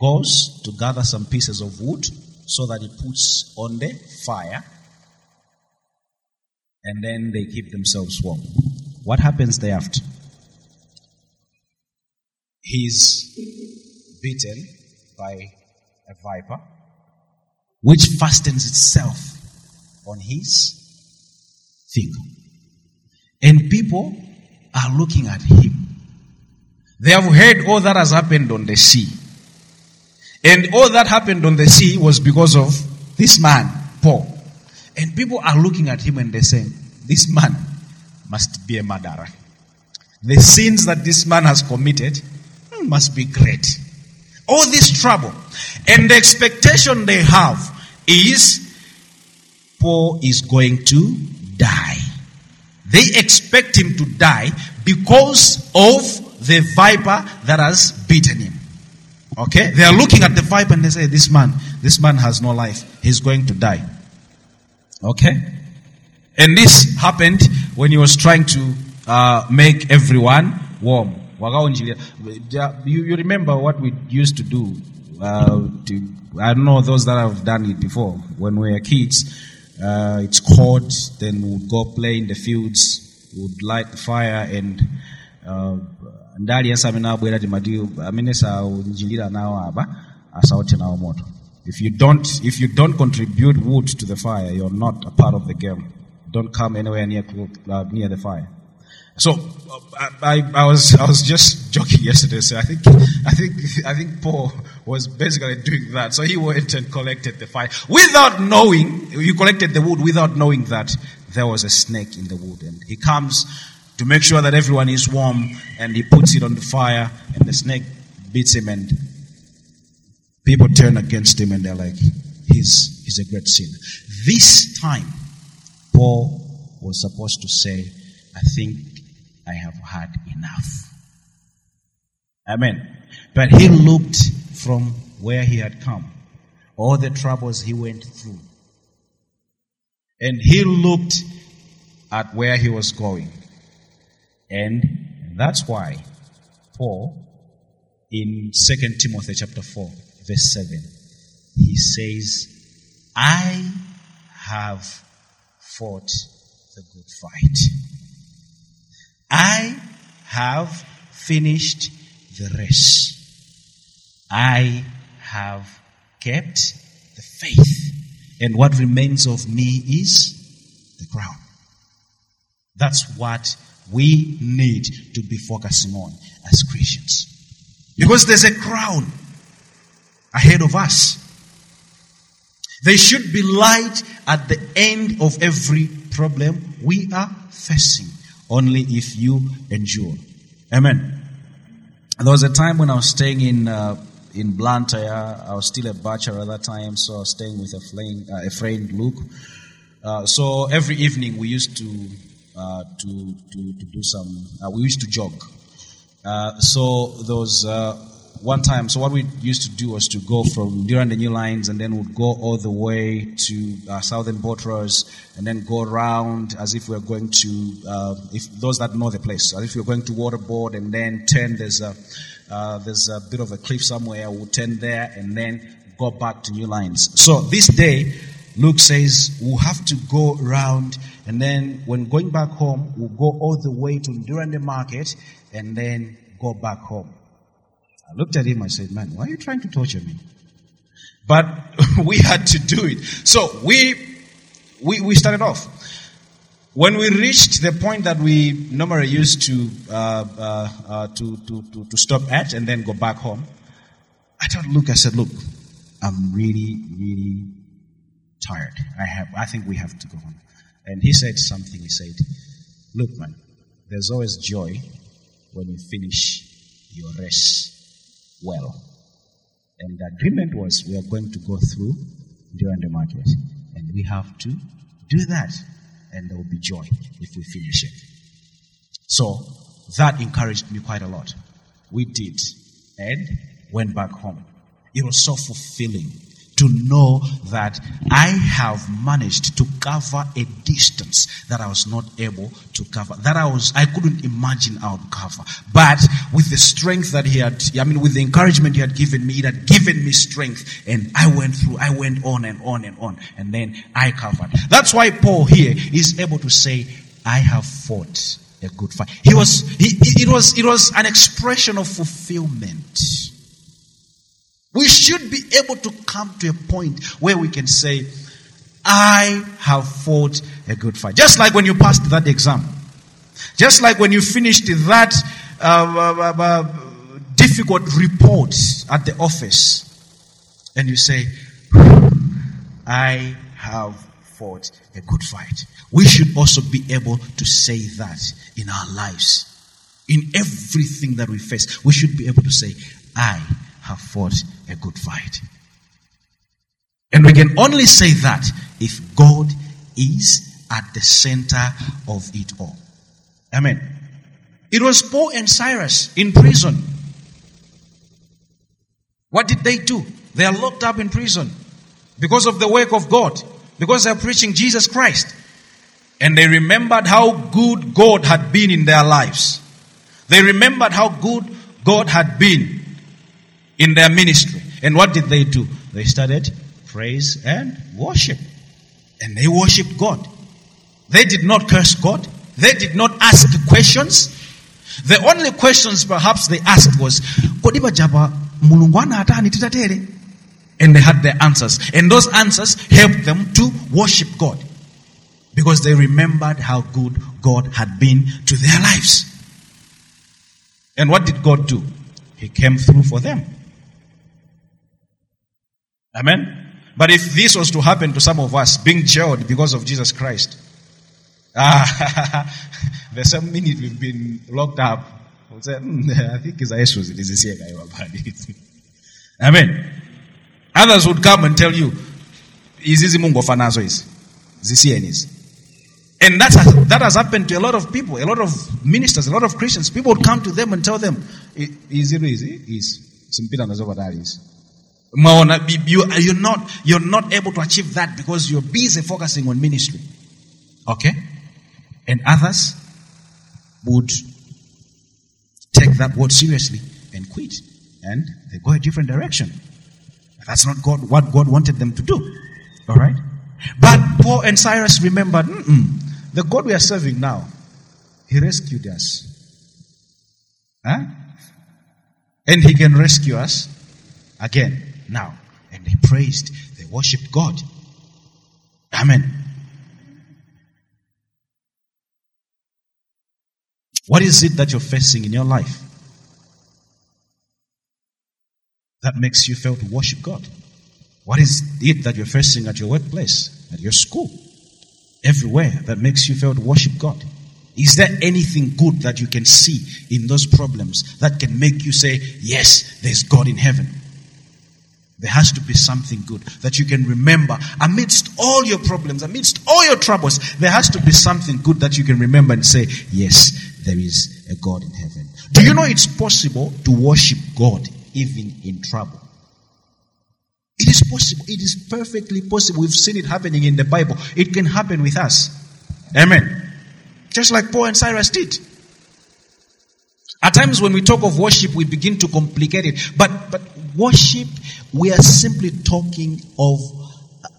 goes to gather some pieces of wood so that he puts on the fire. And then they keep themselves warm. What happens thereafter? He's bitten by a viper, which fastens itself on his finger. And people are looking at him. They have heard all that has happened on the sea. And all that happened on the sea was because of this man, Paul. And people are looking at him and they're saying, this man must be a murderer. The sins that this man has committed must be great. All this trouble. And the expectation they have is Paul is going to die. They expect him to die because of the viper that has beaten him. Okay? They are looking at the viper and they say, This man, this man has no life. He's going to die. Okay? And this happened when he was trying to uh, make everyone warm. You, you remember what we used to do? Uh, to, I don't know those that have done it before. When we were kids, uh, it's cold, then we would go play in the fields, we would light the fire and uh, ndali yasame nabwera timati amene saunjilira nawo aba asawothe nawo moto if you don't if you don't contribute wood to the fire you're not a part of the game don't come anywhere near uh, near the fire so I, I, was I was just joking yesterday. So I think I think I think Paul was basically doing that. So he went and collected the fire without knowing. He collected the wood without knowing that there was a snake in the wood, and he comes to make sure that everyone is warm, and he puts it on the fire, and the snake beats him, and people turn against him, and they're like, "He's he's a great sinner." This time, Paul was supposed to say, "I think I have had enough. Amen. But he looked from where he had come, all the troubles he went through. And he looked at where he was going. And that's why Paul, in 2 Timothy chapter 4, verse 7, he says, I have fought the good fight. I have finished the race. I have kept the faith. And what remains of me is the crown. That's what we need to be focusing on as Christians. Because there's a crown ahead of us. There should be light at the end of every problem we are facing only if you endure. Amen. There was a time when I was staying in uh, in Blantyre. I was still a bachelor at that time, so I was staying with a friend, uh, a friend Luke. Uh, so every evening we used to uh, to, to to do some. Uh, we used to jog. Uh, so there was one time, so what we used to do was to go from Ndirande new lines and then we'd go all the way to uh, Southern Bottlers and then go around as if we are going to, uh, if those that know the place, as if we are going to Waterboard and then turn, there's a, uh, there's a bit of a cliff somewhere, we'll turn there and then go back to new lines. So this day, Luke says we'll have to go around and then when going back home, we'll go all the way to Ndirande Market and then go back home. I looked at him, I said, man, why are you trying to torture me? But we had to do it. So we, we, we started off. When we reached the point that we normally used to, uh, uh, uh, to, to, to, to stop at and then go back home, I told Luke, I said, look, I'm really, really tired. I have, I think we have to go home. And he said something. He said, look, man, there's always joy when you finish your race well. And the agreement was we are going to go through Ndirande market. And we have to do that. And there will be joy if we finish it. So that encouraged me quite a lot. We did. And went back home. It was so fulfilling to know that I have managed to cover a distance that I was not able to cover, that I was, I couldn't imagine I would cover. But with the strength that he had, I mean, with the encouragement he had given me, it had given me strength and I went through, I went on and on and on and then I covered. That's why Paul here is able to say, I have fought a good fight. He was, he, it was, it was an expression of fulfillment. We should be able to come to a point where we can say, I have fought a good fight. Just like when you passed that exam. Just like when you finished that uh, uh, uh, uh difficult report at the office. And you say, I have fought a good fight. We should also be able to say that in our lives. In everything that we face, we should be able to say, I have fought a good fight. And we can only say that if God is at the center of it all. Amen. It was Paul and Silas in prison. What did they do? They are locked up in prison because of the work of God, because they're preaching Jesus Christ. And they remembered how good God had been in their lives. They remembered how good God had been in their ministry. And what did they do? They started praise and worship. And they worshiped God. They did not curse God. They did not ask questions. The only questions perhaps they asked was, and they had their answers. And those answers helped them to worship God. Because they remembered how good God had been to their lives. And what did God do? He came through for them. Amen. But if this was to happen to some of us, being jailed because of Jesus Christ, ah, the same minute we've been locked up, we'll say, mm, I think it's a Amen. Others would come and tell you, is this Mungo Fanazo is? is. And that that has happened to a lot of people, a lot of ministers, a lot of Christians. People would come to them and tell them, is it easy? Is. Simpila nazo is. You, you're not, you're not able to achieve that because you're busy focusing on ministry. Okay? And others would take that word seriously and quit. And they go a different direction. That's not God, what God wanted them to do. Alright? But Paul and Silas remembered, the God we are serving now, He rescued us. Huh? And He can rescue us again now. And they praised, they worshiped God. Amen. What is it that you're facing in your life that makes you fail to worship God? What is it that you're facing at your workplace, at your school, everywhere that makes you fail to worship God? Is there anything good that you can see in those problems that can make you say, yes, there's God in heaven? There has to be something good that you can remember amidst all your problems, amidst all your troubles. There has to be something good that you can remember and say, yes, there is a God in heaven. Do you know it's possible to worship God even in trouble. It is possible. It is perfectly possible. We've seen it happening in the Bible. It can happen with us. Amen. Just like Paul and Silas did. At times when we talk of worship, we begin to complicate it. But, but worship, we are simply talking of uh,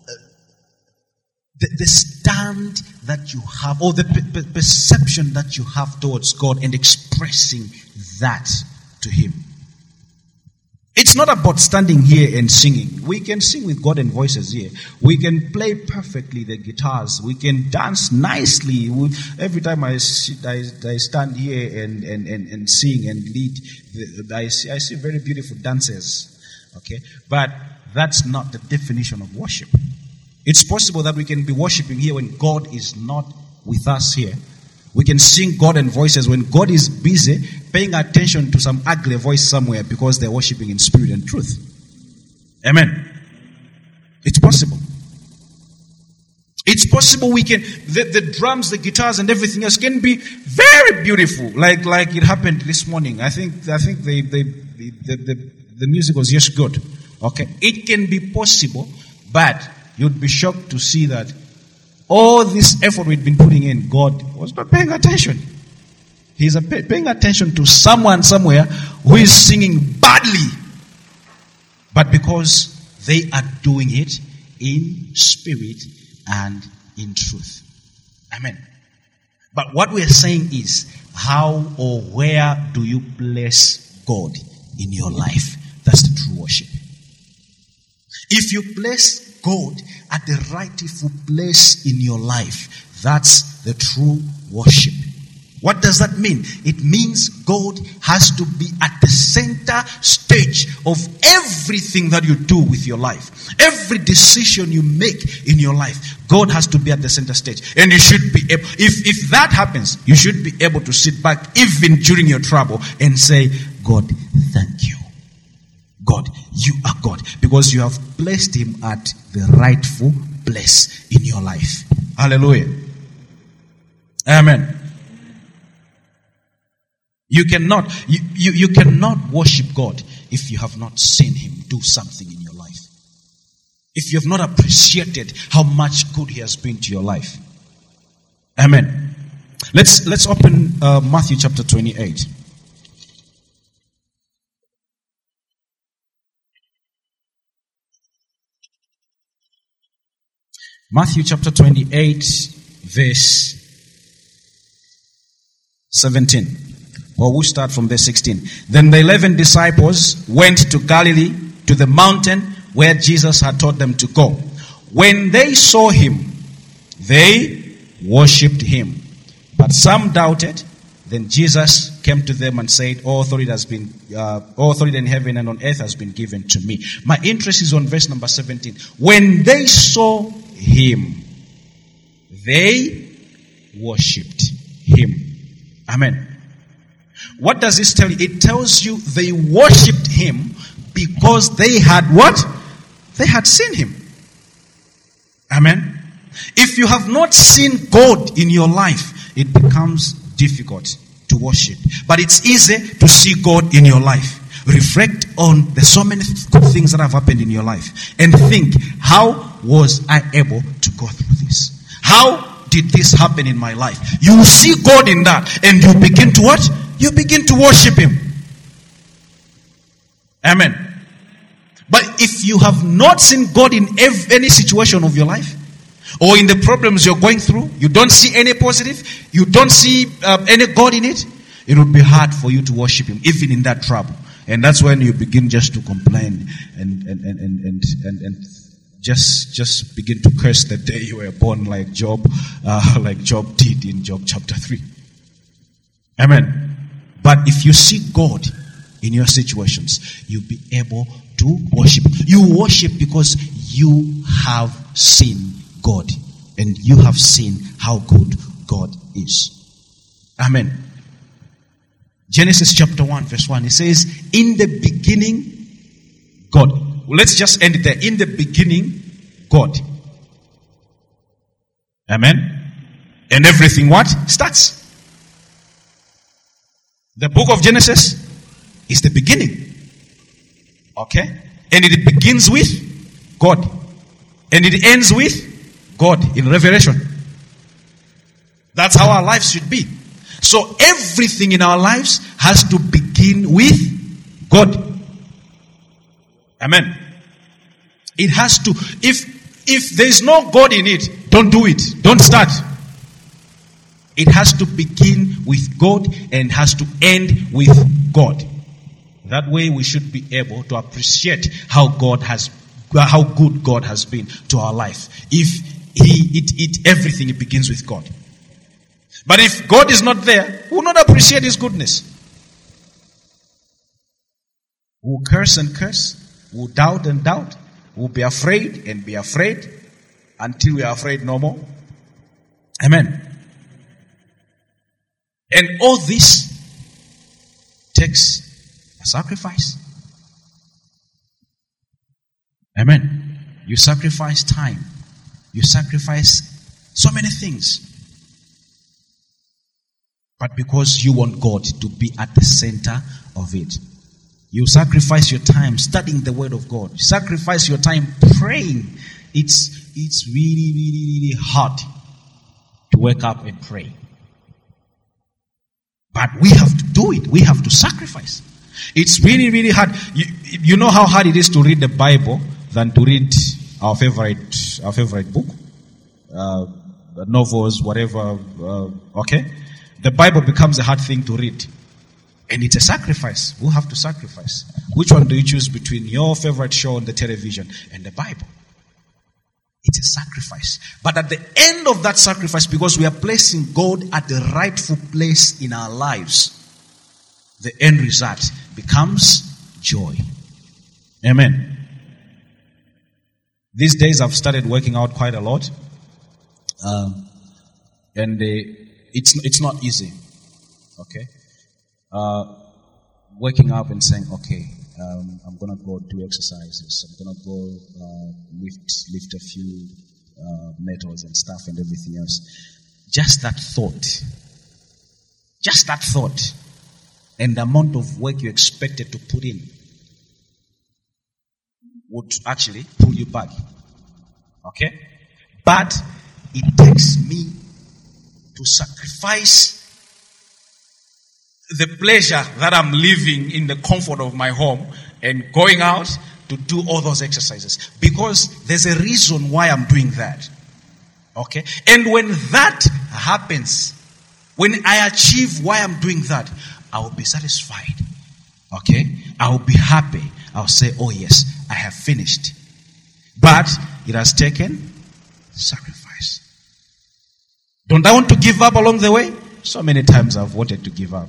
the, the, stand that you have or the perception that you have towards God and expressing that to Him. It's not about standing here and singing. We can sing with God and voices here. We can play perfectly the guitars. We can dance nicely. We, every time I, sit, I, I, stand here and, and, and, and sing and lead, I see, I see very beautiful dances. Okay? But that's not the definition of worship. It's possible that we can be worshiping here when God is not with us here. We can sing God and voices when God is busy paying attention to some ugly voice somewhere because they're worshiping in spirit and truth. Amen. It's possible. It's possible we can, the, the, drums, the guitars and everything else can be very beautiful, like, like it happened this morning. I think, I think the, the, the, the, the music was just good. Okay. It can be possible, but you'd be shocked to see that all this effort we've been putting in, God was not paying attention. He's paying attention to someone somewhere who is singing badly. But because they are doing it in spirit and in truth. Amen. But what we are saying is, how or where do you place God in your life? That's the true worship. If you place God at the rightful place in your life, that's the true worship. What does that mean? It means God has to be at the center stage of everything that you do with your life. Every decision you make in your life, God has to be at the center stage. And you should be able, if, if that happens, you should be able to sit back even during your trouble and say, God, thank you. God, you are God. Because you have placed him at the rightful place in your life. Hallelujah. Amen. You cannot, you, you, you cannot worship God if you have not seen Him do something in your life. If you have not appreciated how much good He has been to your life. Amen. Let's, let's open uh, Matthew chapter 28. Matthew chapter 28, verse 17. Well, we'll start from verse 16. Then the eleven disciples went to Galilee, to the mountain where Jesus had taught them to go. When they saw him, they worshipped him. But some doubted. Then Jesus came to them and said, All authority has been, uh, authority in heaven and on earth has been given to me. My interest is on verse number 17. When they saw him, they worshipped him. Amen. What does this tell you? It tells you they worshipped him because they had what? They had seen him. Amen. If you have not seen God in your life, it becomes difficult to worship. But it's easy to see God in your life. Reflect on the so many good things that have happened in your life and think, how was I able to go through this? How did this happen in my life? You see God in that and you begin to what? you begin to worship Him. Amen. But if you have not seen God in any situation of your life, or in the problems you're going through, you don't see any positive, you don't see uh, any God in it, it would be hard for you to worship Him, even in that trouble. And that's when you begin just to complain and, and, and, and, and, and, and just, just begin to curse the day you were born like Job, uh, like Job did in Job chapter 3. Amen. But if you seek God in your situations, you'll be able to worship. You worship because you have seen God and you have seen how good God is. Amen. Genesis chapter 1 verse 1 it says in the beginning God. Let's just end there. In the beginning God. Amen. And everything what? Starts. The book of Genesis is the beginning. Okay? And it begins with God. And it ends with God in Revelation. That's how our lives should be. So everything in our lives has to begin with God. Amen. It has to. If if there is no God in it, don't do it. Don't start. It has to begin with God and has to end with God. That way we should be able to appreciate how God has, how good God has been to our life. If he, it, it, everything it begins with God. But if God is not there, we will not appreciate His goodness. We will curse and curse. We will doubt and doubt. We will be afraid and be afraid until we are afraid no more. Amen. And all this takes a sacrifice. Amen. You sacrifice time. You sacrifice so many things. But because you want God to be at the center of it. You sacrifice your time studying the Word of God. You sacrifice your time praying. It's, it's really, really, really hard to wake up and pray. But we have to do it. We have to sacrifice. It's really, really hard. You, you know how hard it is to read the Bible than to read our favorite, our favorite book, uh, novels, whatever. Uh, okay, the Bible becomes a hard thing to read. And it's a sacrifice. We'll have to sacrifice. Which one do you choose between your favorite show on the television and the Bible? It's a sacrifice. But at the end of that sacrifice, because we are placing God at the rightful place in our lives, the end result becomes joy. Amen. These days I've started working out quite a lot. Um, and uh, it's, it's not easy. Okay? Uh, waking up and saying, okay, um, I'm gonna go do exercises. I'm gonna go uh, lift lift a few uh, metals and stuff and everything else. Just that thought, just that thought, and the amount of work you expected to put in would actually pull you back. Okay, but it takes me to sacrifice the pleasure that I'm living in the comfort of my home and going out to do all those exercises because there's a reason why I'm doing that. Okay? And when that happens, when I achieve why I'm doing that, I will be satisfied. Okay? I will be happy. I'll say, oh yes, I have finished. But it has taken sacrifice. Don't I want to give up along the way? So many times I've wanted to give up.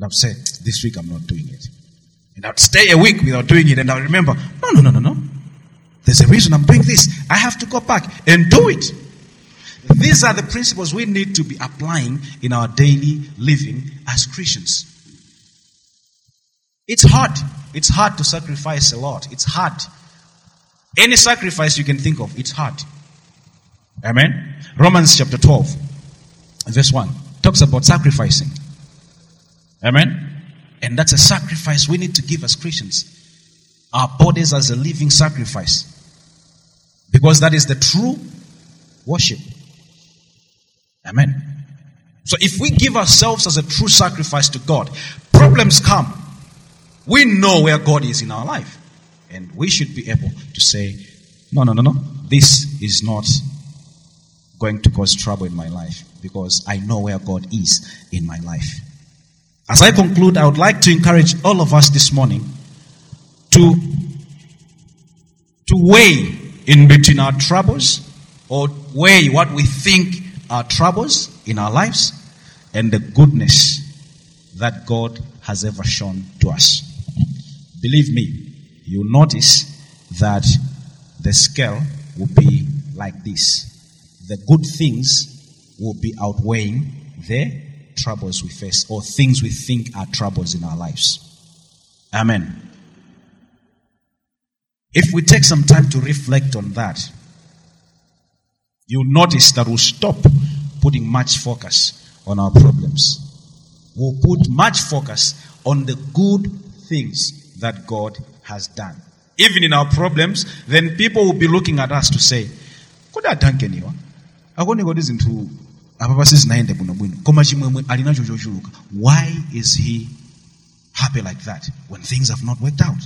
And I've said, this week I'm not doing it. And I'd stay a week without doing it and I'll remember, no, no, no, no, no. There's a reason I'm doing this. I have to go back and do it. These are the principles we need to be applying in our daily living as Christians. It's hard. It's hard to sacrifice a lot. It's hard. Any sacrifice you can think of, it's hard. Amen. Romans chapter 12, verse 1 talks about sacrificing. Amen? And that's a sacrifice we need to give as Christians. Our bodies as a living sacrifice. Because that is the true worship. Amen. So if we give ourselves as a true sacrifice to God, problems come. We know where God is in our life. And we should be able to say, no, no, no, no. This is not going to cause trouble in my life because I know where God is in my life. As I conclude, I would like to encourage all of us this morning to, to weigh in between our troubles or weigh what we think are troubles in our lives and the goodness that God has ever shown to us. Believe me, you'll notice that the scale will be like this. The good things will be outweighing the troubles we face or things we think are troubles in our lives. Amen. If we take some time to reflect on that, you'll notice that we'll stop putting much focus on our problems. We'll put much focus on the good things that God has done. Even in our problems, then people will be looking at us to say, kodi adankeniwa akuoneka kuti zinthu why is he happy like that when things have not worked out?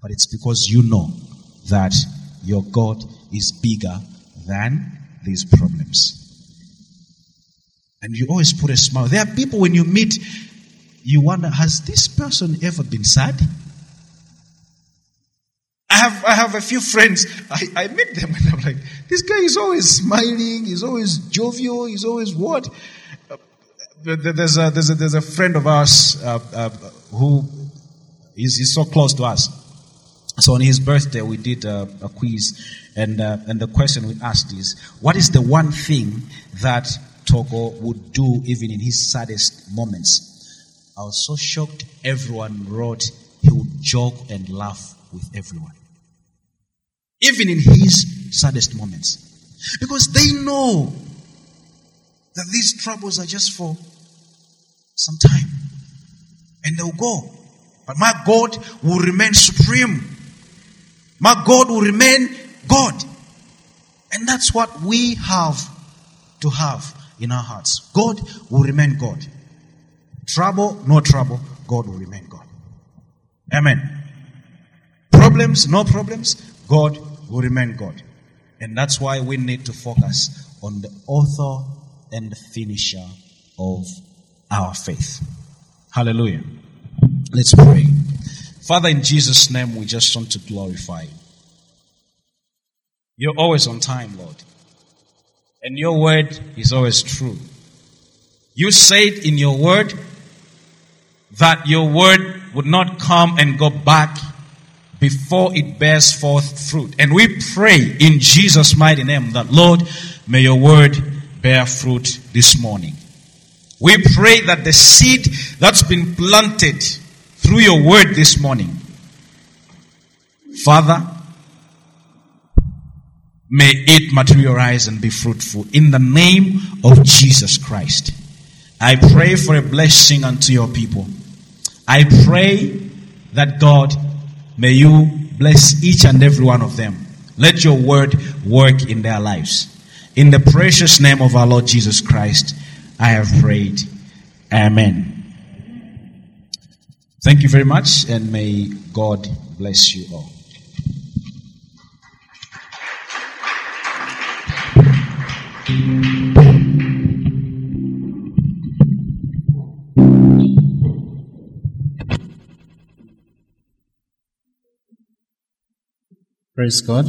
But it's because you know that your god is bigger than these problems. And you always put a smile. There are people when you meet you wonder has this person ever been sad have, I have a few friends. I, I meet them and I'm like, this guy is always smiling. He's always jovial. He's always what? Uh, there's a, there's a, there's a friend of ours, uh, uh, who is, so close to us. So on his birthday, we did a, a quiz and, uh, and the question we asked is, what is the one thing that Togo would do even in his saddest moments? I was so shocked. Everyone wrote he would joke and laugh with everyone even in his saddest moments. Because they know that these troubles are just for some time and they'll go. But my God will remain supreme. My God will remain God. And that's what we have to have in our hearts. God will remain God. Trouble, no trouble, God will remain God. Amen. Problems, no problems, God will remain God. And that's why we need to focus on the author and the finisher of our faith. Hallelujah. Let's pray. Father, in Jesus' name, we just want to glorify you. You're always on time, Lord. And your word is always true. You said in your word that your word would not come and go back before it bears forth fruit. And we pray in Jesus' mighty name that, Lord, may your word bear fruit this morning. We pray that the seed that's been planted through your word this morning, Father, may it materialize and be fruitful in the name of Jesus Christ. I pray for a blessing unto your people. I pray that God May you bless each and every one of them. Let your word work in their lives. In the precious name of our Lord Jesus Christ, I have prayed. Amen. Thank you very much, and may God bless you all. Praise God.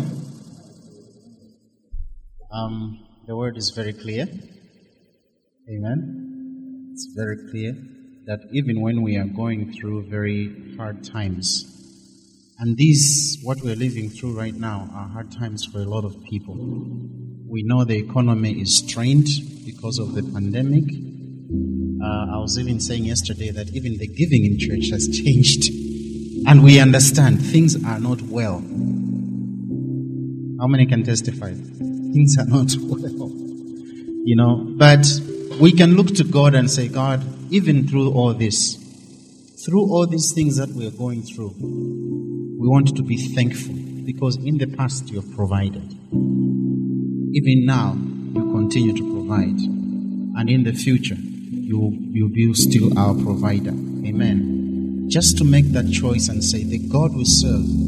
Um, the word is very clear. Amen. It's very clear that even when we are going through very hard times, and these, what we're living through right now, are hard times for a lot of people. We know the economy is strained because of the pandemic. Uh, I was even saying yesterday that even the giving in church has changed. And we understand things are not well. How many can testify? Things are not well. You know, but we can look to God and say, God, even through all this, through all these things that we are going through, we want to be thankful because in the past you have provided. Even now, you continue to provide. And in the future, you, you'll be still our provider. Amen. Just to make that choice and say, the God we serve